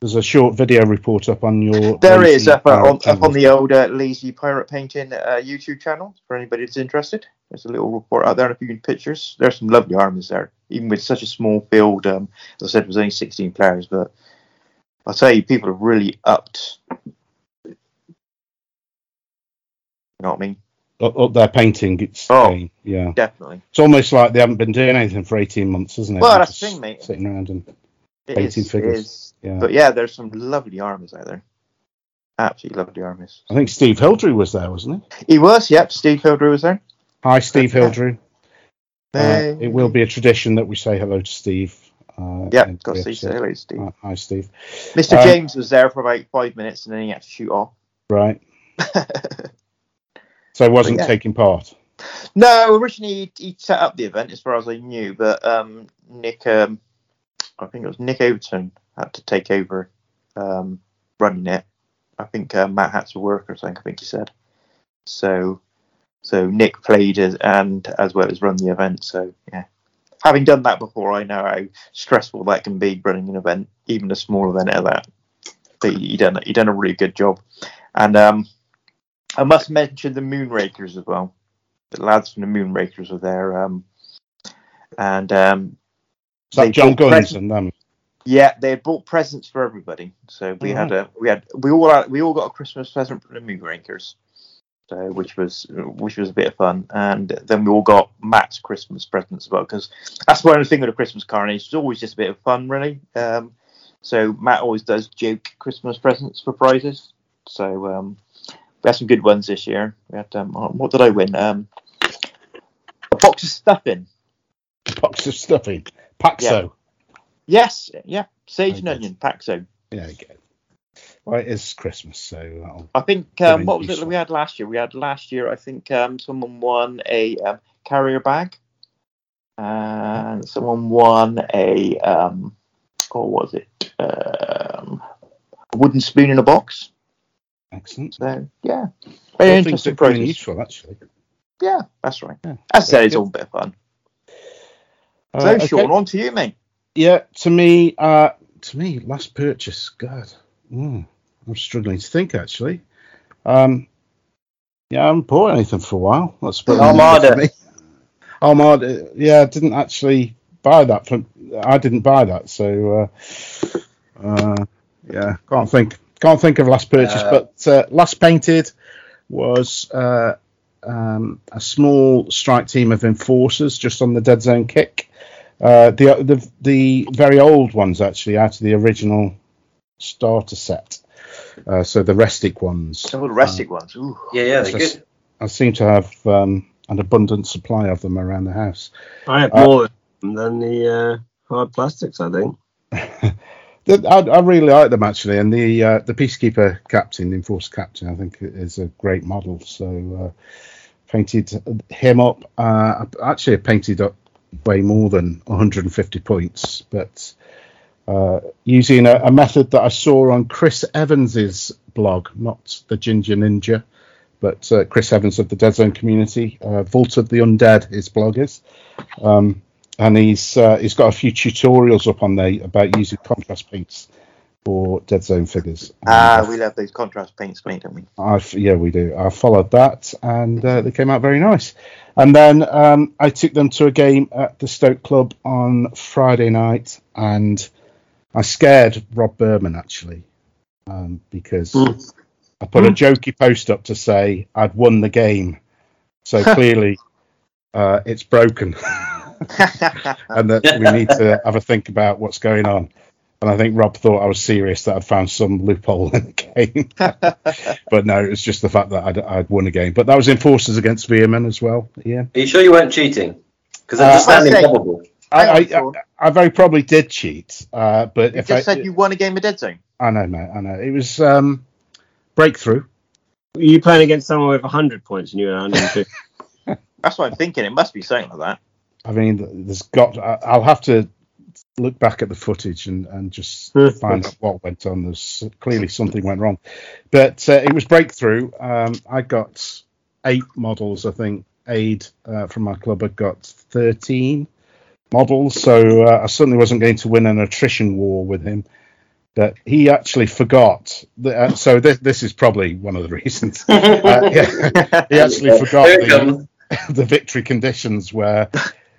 Speaker 3: There's a short video report up on your.
Speaker 2: There
Speaker 3: lazy
Speaker 2: is up, on, up on the old uh, Lazy Pirate Painting uh, YouTube channel for anybody that's interested. There's a little report out there and a few pictures. There's some lovely armies there, even with such a small field. Um, as I said, it was only 16 players, but I'll tell you, people have really upped. You know what I mean?
Speaker 3: up, up there painting. It's
Speaker 2: Oh.
Speaker 3: yeah.
Speaker 2: Definitely.
Speaker 3: It's almost like they haven't been doing anything for 18 months, isn't it?
Speaker 2: Well,
Speaker 3: They're
Speaker 2: that's the thing, mate.
Speaker 3: Sitting around and
Speaker 2: It
Speaker 3: Painting
Speaker 2: is, it
Speaker 3: figures.
Speaker 2: is.
Speaker 3: yeah.
Speaker 2: But yeah, there's some lovely armies out there. Absolutely lovely armies.
Speaker 3: I think Steve Hildrew was there, wasn't he?
Speaker 2: He was, yep. Steve Hildrew was there.
Speaker 3: Hi, Steve Hildrew. Uh, it will be a tradition that we say hello to Steve. Uh, in
Speaker 2: got to
Speaker 3: episode.
Speaker 2: hello, Steve.
Speaker 3: Hi- Hi, Steve.
Speaker 2: Mr.
Speaker 3: Um,
Speaker 2: James was there for about five minutes and then he had to shoot off.
Speaker 3: Right. *laughs* So I wasn't
Speaker 2: yeah.
Speaker 3: taking part.
Speaker 2: no, originally he, he set up the event as far as I knew, but um, Nick, um, I think it was Nick Overton, had to take over um, running it. I think uh, Matt had to work or something. I think he said. So, so Nick played as and as well as run the event. So yeah, having done that before, I know how stressful that can be running an event, even a small event at that. But he done he done a really good job, and um, I must mention the Moonrakers as well. The lads from the Moonrakers were there, um, and um,
Speaker 3: Is that John Guns
Speaker 2: present-
Speaker 3: and them?
Speaker 2: yeah, they had bought presents for everybody. So we had a we had we all had, we all got a Christmas present from the Moonrakers, so which was which was a bit of fun. And then we all got Matt's Christmas presents as well because that's one of the thing with the Christmas carnage. It's always just a bit of fun, really. Um, so Matt always does joke Christmas presents for prizes. So um, we had some good ones this year. We had um, what did I win? Um, a box of stuffing.
Speaker 3: Box of stuffing. Paxo.
Speaker 2: Yes, yeah, sage and onion, Paxo.
Speaker 3: Yeah. Well, it is Christmas, so
Speaker 2: I think um, what was it that we had last year? We had last year. I think um, someone won a um, carrier bag, and someone won a um, what was it? Um, a wooden spoon in a box.
Speaker 3: excellent.
Speaker 2: So yeah, very
Speaker 3: things
Speaker 2: interesting
Speaker 3: come useful, actually.
Speaker 2: Yeah, that's right.
Speaker 3: Yeah.
Speaker 2: As I said, it's all a bit of fun.
Speaker 3: Uh,
Speaker 2: So
Speaker 3: okay.
Speaker 2: Sean, on to you, mate.
Speaker 3: Yeah, to me, uh, to me, last purchase. God, mm, I'm struggling to think actually. Um, yeah, I haven't bought anything for a while. That's put it
Speaker 4: Armada.
Speaker 3: me. Armada. Yeah, I didn't actually buy that. From I didn't buy that, so uh, uh, yeah, can't think. Can't think of last purchase,
Speaker 4: Uh,
Speaker 3: but uh, last painted was uh, um, a small strike team of enforcers just on the dead zone kick. Uh, the the the very old ones actually out of the original starter set. Uh, so the restic ones.
Speaker 2: Some of the restic ones. Ooh.
Speaker 4: Yeah, yeah, they're
Speaker 3: Just-
Speaker 4: good.
Speaker 3: I seem to have um, an abundant supply of them around the house.
Speaker 5: I have
Speaker 3: Uh,
Speaker 5: more than the uh, hard plastics, I think. *laughs*
Speaker 3: The- I, I really like them actually, and the uh, the peacekeeper captain, the enforcer captain, I think is a great model. So uh, painted him up. Uh, actually, I painted up way more than 150 points, but uh, using a, a method that I saw on Chris Evans's blog, not the Ginger Ninja, but uh, Chris Evans of the Dead Zone community. Uh, Vault of the Undead, his blog is. Um, and he's uh, he's got a few tutorials up on there about using contrast paints for Dead Zone figures.
Speaker 2: Ah,
Speaker 3: And
Speaker 2: we love those contrast paints, mate, don't we?
Speaker 3: I've, yeah, we do. I followed that, and uh, they came out very nice. And then um, I took them to a game at the Stoke Club on Friday night, and I scared Rob Burman actually um, because
Speaker 5: Mm.
Speaker 3: I put a jokey post up to say I'd won the game, so *laughs* clearly uh, it's broken, *laughs* *laughs* and that we need to have a think about what's going on. And I think Rob thought I was serious that I'd found some loophole in the game. *laughs* but no, it was just the fact that I'd, I'd won a game. But that was Enforcers against Veer-myn as well. Yeah,
Speaker 4: Are you sure you weren't cheating? Because
Speaker 3: Uh,
Speaker 4: that's just
Speaker 2: I'd say-
Speaker 4: improbable.
Speaker 3: I, I. I, I very probably did cheat. Uh, but
Speaker 2: You
Speaker 3: if I,
Speaker 2: said you won a game of Dead Zone.
Speaker 3: I know, mate, I know it was um, breakthrough.
Speaker 5: Were you playing against someone with 100 points and you were 150? *laughs*
Speaker 2: That's what I'm thinking. It must be something like that.
Speaker 3: I mean, there's got. I'll have to look back at the footage and, and just find out what went on. There's clearly something went wrong, but uh, it was breakthrough. Um, I got eight models, I think. Aid uh, from my club had got 13 models, so uh, I certainly wasn't going to win an attrition war with him. But he actually forgot. That, uh, so this, this is probably one of the *laughs* reasons. Uh, yeah, *laughs* he actually forgot the, *laughs* the victory conditions where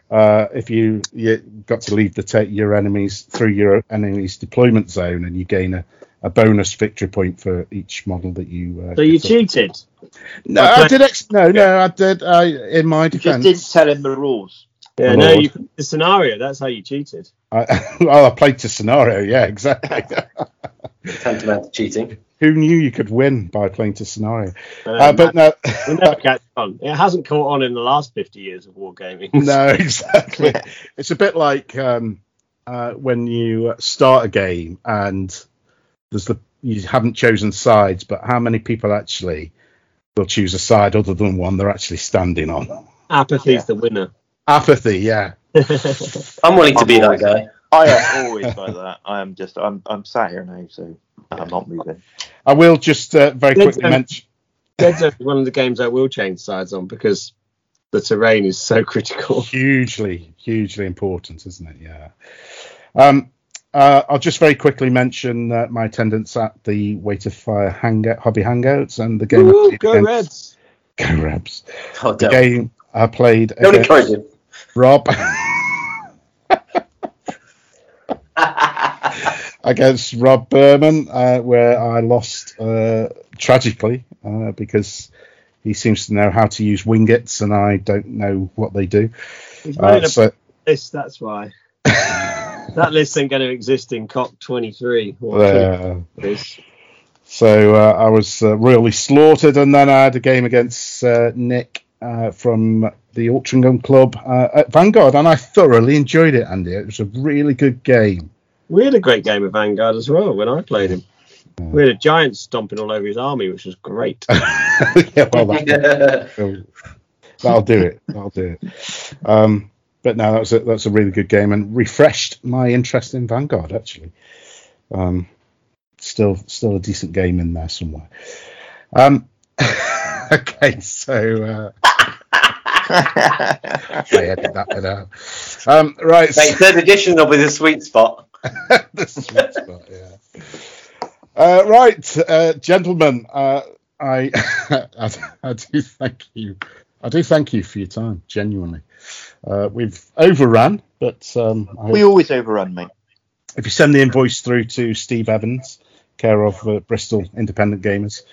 Speaker 3: uh, if you you got to leave the ta- your enemies through your enemy's deployment zone and you gain a, a bonus victory point for each model that you. Uh,
Speaker 5: so you cheated?
Speaker 3: No,
Speaker 5: By
Speaker 3: I did. Ex- no, no, I did. I in my defense,
Speaker 2: You just didn't tell him the rules.
Speaker 5: Yeah,
Speaker 3: My
Speaker 5: no,
Speaker 3: lord.
Speaker 5: you, the scenario, that's how you cheated.
Speaker 3: I, *laughs* well, I played to scenario. Yeah, exactly. *laughs*
Speaker 4: Tantamount to cheating.
Speaker 3: Who knew you could win by playing to scenario?
Speaker 5: Um,
Speaker 3: Uh, but no,
Speaker 5: we never catch on. It hasn't caught on in the last 50 years of wargaming.
Speaker 3: no, *laughs* exactly. It's a bit like um, uh, when you start a game and there's the you haven't chosen sides, but how many people actually will choose a side other than one they're actually standing on?
Speaker 5: Apathy's the winner.
Speaker 3: Apathy, yeah. *laughs*
Speaker 4: I'm willing to be that guy.
Speaker 2: I am *laughs* always like that. I am just. I'm. I'm sat here now, so I'm not moving.
Speaker 3: I will just uh, very
Speaker 5: Let's,
Speaker 3: quickly mention.
Speaker 5: Dead Zone is one of the games I will change sides on because the terrain is so *laughs* critical.
Speaker 3: hugely, hugely important, isn't it? Yeah. Um, uh, I'll just very quickly mention uh, my attendance at the Weight of Fire hangout, hobby hangouts and the game. I
Speaker 5: Woo,
Speaker 3: played
Speaker 5: go
Speaker 3: against-
Speaker 5: Reds!
Speaker 3: Go Rebs!
Speaker 4: Oh,
Speaker 3: The game I played
Speaker 4: don't
Speaker 3: against
Speaker 4: encourage him.
Speaker 3: Rob *laughs* against Rob Burman, uh, where I lost uh, tragically uh, because he seems to know how to use wingets and I don't know what they do.
Speaker 5: He's
Speaker 3: Uh,
Speaker 5: running a
Speaker 3: so
Speaker 5: list, that's why. *laughs* that list ain't going to exist in COP 23. Or 23.
Speaker 3: So uh, I was uh, really slaughtered, and then I had a game against uh, Nick uh, from the Altrincham Club uh, at Vanguard, and I thoroughly enjoyed it, Andy. It was a really good game.
Speaker 5: We had a great game of Vanguard as well when I played him. We had a giant stomping all over his army, which was great. *laughs*
Speaker 3: yeah, well, that, *laughs* that'll do it. That'll do it. Um, but no, that's a, that's a really good game, and refreshed my interest in Vanguard. Actually, um, still still a decent game in there somewhere. Um, *laughs* okay, so. Uh, I edit that bit out. Um, right,
Speaker 4: Mate, third edition will be the sweet spot.
Speaker 3: The sweet spot, yeah. Uh, right, uh, gentlemen, uh, I, *laughs* I I do thank you. I do thank you for your time, genuinely. Uh, we've overrun, but um, I
Speaker 2: We always overrun, mate.
Speaker 3: if you send the invoice through to Steve Evans, care of uh, Bristol Independent Gamers,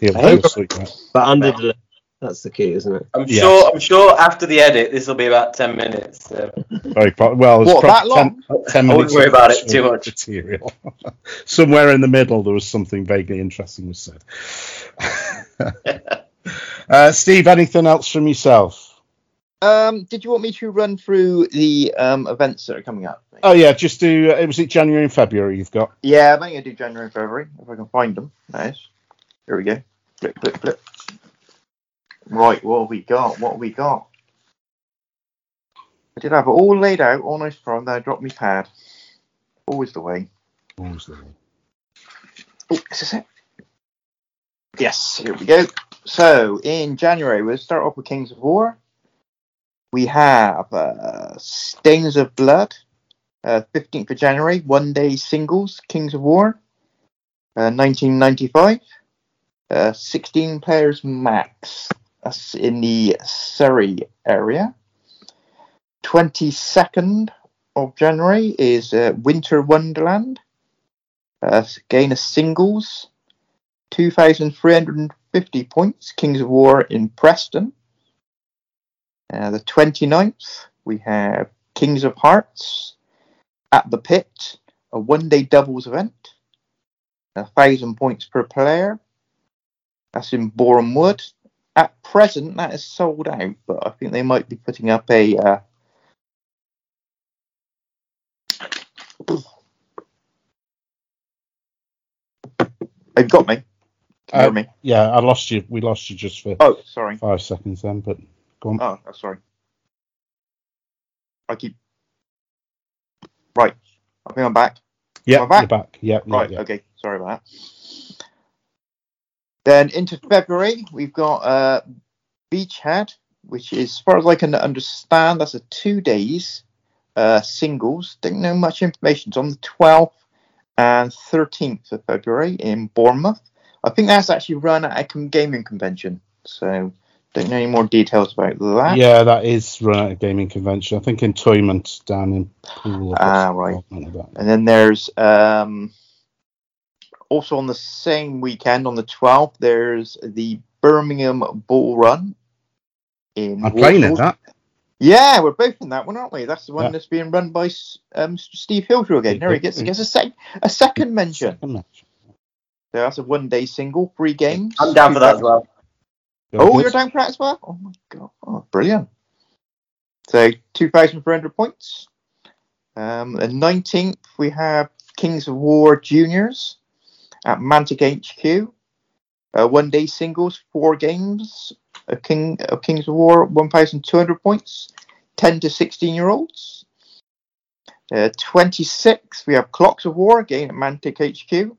Speaker 3: he'll,
Speaker 2: Hey.
Speaker 3: he'll sort you out.
Speaker 5: But under the that's the key, isn't it?
Speaker 4: I'm
Speaker 3: Yes.
Speaker 4: sure. I'm sure after the edit, this will be about ten minutes. So.
Speaker 3: Very pro- well. it's
Speaker 2: What, that long?
Speaker 3: 10, 10
Speaker 4: I wouldn't worry about it too much.
Speaker 3: Material. *laughs* Somewhere in the middle, there was something vaguely interesting was said. *laughs* uh, Steve, anything else from yourself?
Speaker 2: Um, did you want me to run through the um, events that are coming up? mate?
Speaker 3: Oh yeah, just do. Uh, was it January and February? You've got.
Speaker 2: Yeah, I'm going to do January and February if I can find them. Nice. Here we go. Flip, flip, flip. Right, what have we got? What have we got? I did have it all laid out, all nice from. Then I dropped my pad. Always the way.
Speaker 3: Always the way.
Speaker 2: Oh, is this it? Yes, here we go. So in January, we'll start off with Kings of War. We have uh, Stains of Blood, Uh, 15th of January, one day singles, Kings of War. Uh, 1995, uh, 16 players max. In the Surrey area. 22nd of January is uh, Winter Wonderland. Uh, again, a singles, 2,350 points, Kings of War in Preston. Uh, the 29th, we have Kings of Hearts at the Pit, a one day doubles event, a thousand points per player. That's in Borehamwood. At present, that is sold out, but I think they might be putting up a. Uh, *clears throat* They've got me. Can you hear
Speaker 3: Uh,
Speaker 2: me?
Speaker 3: Yeah, I lost you. We lost you just for
Speaker 2: Oh, sorry.
Speaker 3: five seconds then, but go on.
Speaker 2: Oh, oh, sorry. I keep. Right. I think I'm back.
Speaker 3: yeah,
Speaker 2: I'm back?
Speaker 3: you're back. Yeah, yeah,
Speaker 2: Right.
Speaker 3: yeah.
Speaker 2: Okay. Sorry about that. Then into February, we've got uh, Beachhead, which is, as far as I can understand, that's a two days uh, singles. Don't know much information. It's on the 12th and 13th of February in Bournemouth. I think that's actually run at a gaming convention. So don't know any more details about that.
Speaker 3: Yeah, that is run at a gaming convention. I think in down in Poole.
Speaker 2: Ah, right. And then there's um, also on the same weekend, on the 12th, there's the Birmingham Bull Run. In
Speaker 3: I'm playing at
Speaker 2: Walsall.
Speaker 3: that.
Speaker 2: Yeah, we're both in that one, aren't we? That's the one
Speaker 3: Yeah.
Speaker 2: that's being run by um, Steve Hildrew again. There he gets, gets a, sec- a second mention.
Speaker 3: Second match.
Speaker 2: So that's a one day single, three games.
Speaker 4: I'm down for that as well.
Speaker 2: Oh, you're down for that as well? Oh my god. Oh, brilliant. So 2,400 points. Um, the 19th, we have Kings of War Juniors at Mantic HQ. Uh, one day singles, four games of, King, of Kings of War, 1,200 points, 10 to 16 year olds. Uh, 26th, we have Clocks of War again at Mantic HQ.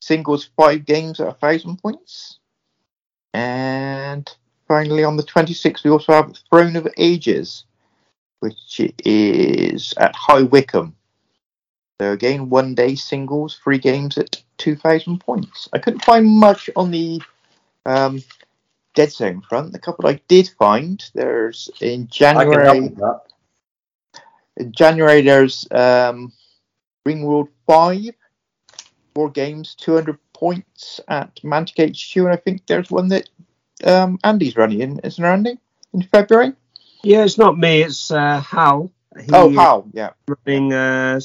Speaker 2: Singles, five games at 1,000 points. And finally, on the 26th, we also have Throne of Ages, which is at High Wycombe. So again, one day singles, three games at 2,000 points. I couldn't find much on the um, Dead Zone front. The couple I did find, there's in
Speaker 4: I can help
Speaker 2: January.
Speaker 4: with that.
Speaker 2: In January, there's um, Ringworld 5, four games, 200 points at Mantic HQ, and I think there's one that um, Andy's running in, isn't there, Andy? In February?
Speaker 5: Yeah, it's not me. It's uh, Hal. He,
Speaker 2: oh, Hal, yeah.
Speaker 5: running uh,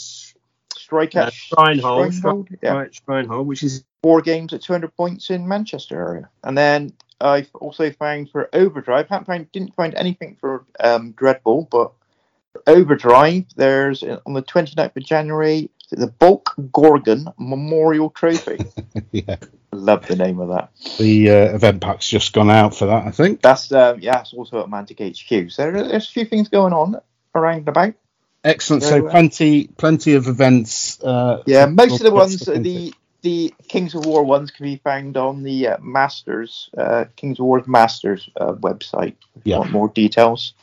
Speaker 5: s-
Speaker 2: Strike
Speaker 5: uh,
Speaker 2: at
Speaker 5: Shrinehold,
Speaker 2: Shrinehold, yeah.
Speaker 5: right, Shrinehold, which is
Speaker 2: four games at 200 points in Manchester area. And then I've also found for Overdrive, haven't found, didn't find anything for um, Dreadball, but Overdrive, there's uh, on the 29th of January the Bulk Gorgon Memorial Trophy. *laughs*
Speaker 3: yeah.
Speaker 2: Love the name of that.
Speaker 3: The uh, event pack's just gone out for that, I think.
Speaker 2: That's um, yeah, it's also at Mantic HQ. So there's a few things going on around and about.
Speaker 3: Excellent.
Speaker 2: Very
Speaker 3: So
Speaker 2: well.
Speaker 3: plenty, plenty of events. Uh,
Speaker 2: Yeah, most of the ones,
Speaker 3: for-
Speaker 2: uh, the the Kings of War ones can be found on the uh, Masters, uh, Kings of War Masters uh, website. If you
Speaker 3: Yeah.
Speaker 2: want more details.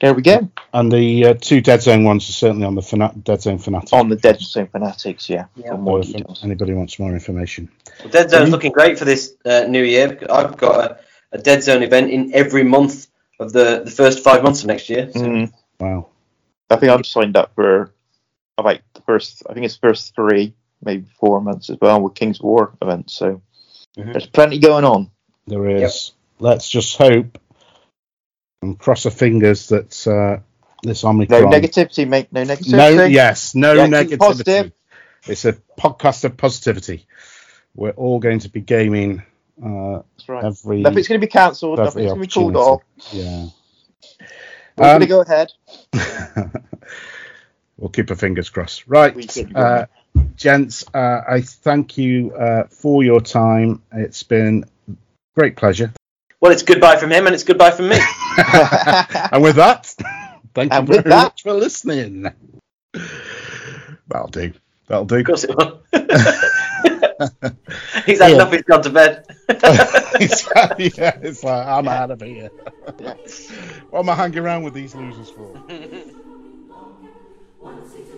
Speaker 2: There we go.
Speaker 3: and the uh, two Dead Zone ones are certainly on the Fana- Dead Zone Fanatics.
Speaker 2: On the Dead Zone Fanatics, yeah.
Speaker 4: Yeah.
Speaker 2: More
Speaker 3: if
Speaker 2: details.
Speaker 3: anybody wants more information.
Speaker 4: Well, Dead Zone's looking great for this uh, new year. I've got a, a Dead Zone event in every month of the, the first five months of next year. So
Speaker 2: Mm,
Speaker 3: Wow.
Speaker 2: I think I'm signed up for about the first. I think it's first three, maybe four months as well with Kings War events. So
Speaker 4: Mhm.
Speaker 2: there's plenty going on.
Speaker 3: There is. Let's just hope and cross our fingers that uh, this
Speaker 2: No
Speaker 3: Omicron.
Speaker 2: negativity, mate. No negativity.
Speaker 3: No, yes, no
Speaker 2: Yeah,
Speaker 3: negativity.
Speaker 2: positive.
Speaker 3: It's a podcast of positivity. We're all going to be gaming uh,
Speaker 2: That's right.
Speaker 3: every.
Speaker 2: Nothing's going to be cancelled.
Speaker 3: every
Speaker 2: Nothing's going to be called off.
Speaker 3: Yeah.
Speaker 2: We're
Speaker 3: Um,
Speaker 2: going to go ahead. *laughs*
Speaker 3: we'll keep our fingers crossed. Right,
Speaker 2: We
Speaker 3: uh, gents, uh, I thank you uh, for your time. It's been great pleasure.
Speaker 4: Well, it's goodbye from him and it's goodbye from me. *laughs* *laughs*
Speaker 3: and with that, thank you
Speaker 2: And with
Speaker 3: very
Speaker 2: that-
Speaker 3: much for listening. That'll do. That'll do.
Speaker 4: Of course it will he's had
Speaker 3: yeah.
Speaker 4: enough. He's gone to bed. *laughs*
Speaker 3: yeah, it's like I'm out of here. what am I hanging around with these losers for?
Speaker 7: One, six,